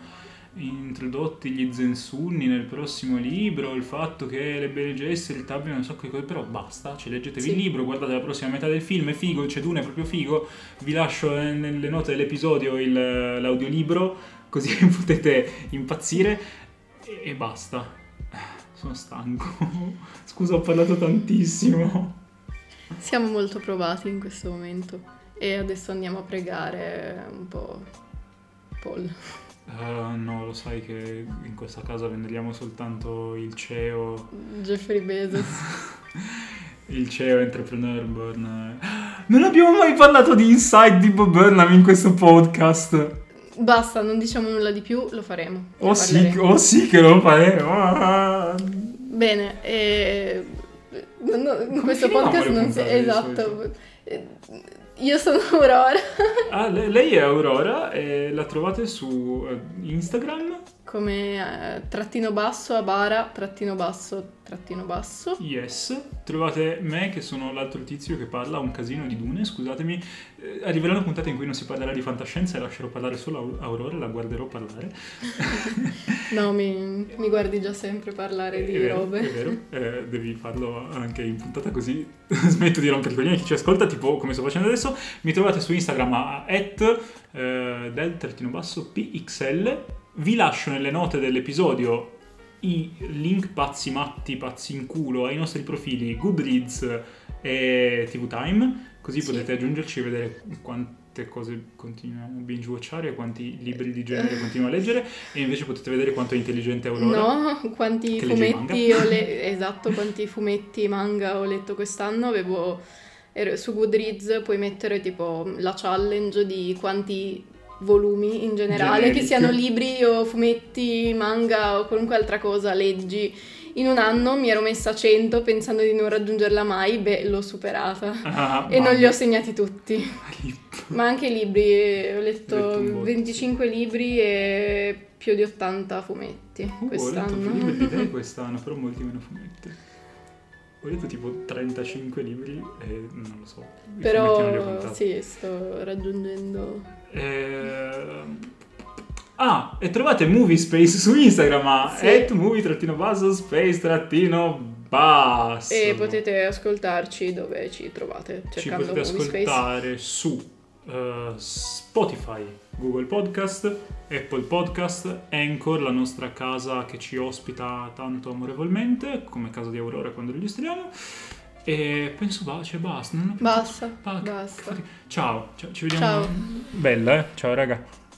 introdotti gli zensunni nel prossimo libro, il fatto che le Bene Gesserit abbiano un sacco di cose, però basta, cioè leggetevi Sì. il libro, guardate la prossima metà del film, è figo, c'è Dune, è proprio figo, vi lascio eh, nelle note dell'episodio il- l'audiolibro, così potete impazzire e, e basta. Sono stanco. Scusa, ho parlato tantissimo. Siamo molto provati in questo momento. E adesso andiamo a pregare un po' Paul. Eh, no, lo sai che in questa casa veneriamo soltanto il CEO, Jeffrey Bezos. il CEO Entrepreneur Burn. Non abbiamo mai parlato di Inside di Bob Burnham in questo podcast. Basta, non diciamo nulla di più, lo faremo. Oh sì, oh sì che lo faremo. Ah. Bene, e... no, no, in questo podcast non si... Esatto. Io sono Aurora. Ah, le- lei è Aurora e la trovate su eh, Instagram. Come eh, trattino basso, Abara, trattino basso, trattino basso. Yes, trovate me che sono l'altro tizio che parla un casino di Dune, scusatemi, Eh, arriveranno puntate in cui non si parlerà di fantascienza e lascerò parlare solo Au- Aurora, la guarderò parlare. No, mi, mi guardi già sempre parlare di è vero, robe. È vero, eh, devi farlo anche in puntata così smetto di rompere i coglioni a chi ci ascolta, tipo come sto facendo adesso. Mi trovate su Instagram a at eh, del trattino basso pxl. Vi lascio nelle note dell'episodio i link pazzi matti, pazzi in culo ai nostri profili Goodreads e TV Time, così Sì. potete aggiungerci e vedere quante cose continuiamo a binge watchare e quanti libri di genere continuo a leggere e invece potete vedere quanto è intelligente Aurora. No, quanti fumetti ho le- esatto, quanti fumetti manga ho letto quest'anno. Avevo su Goodreads puoi mettere tipo la challenge di quanti volumi in generale, Generic. che siano libri o fumetti, manga o qualunque altra cosa leggi. In un anno mi ero messa a 100 pensando di non raggiungerla mai, beh, l'ho superata. Ah, E non li ho segnati tutti. Ma anche i libri, ho letto Ho letto botto. 25 libri e più di 80 fumetti Uh, ho letto quest'anno. più libri di te quest'anno, però molti meno fumetti. Ho letto tipo 35 libri e non lo so. Però sì, sto raggiungendo... Ehm, Ah, e trovate Movie Space su Instagram a Sì. at movie-basso space-basso. E potete ascoltarci dove ci trovate, Ci cercando potete Movie Space. ascoltare su eh, Spotify, Google Podcast, Apple Podcast, Anchor, la nostra casa che ci ospita tanto amorevolmente, come casa di Aurora quando registriamo. E penso ba- cioè basta. Basta, basta. Ciao, ciao, ci vediamo. Ciao. Bella, eh? Ciao raga.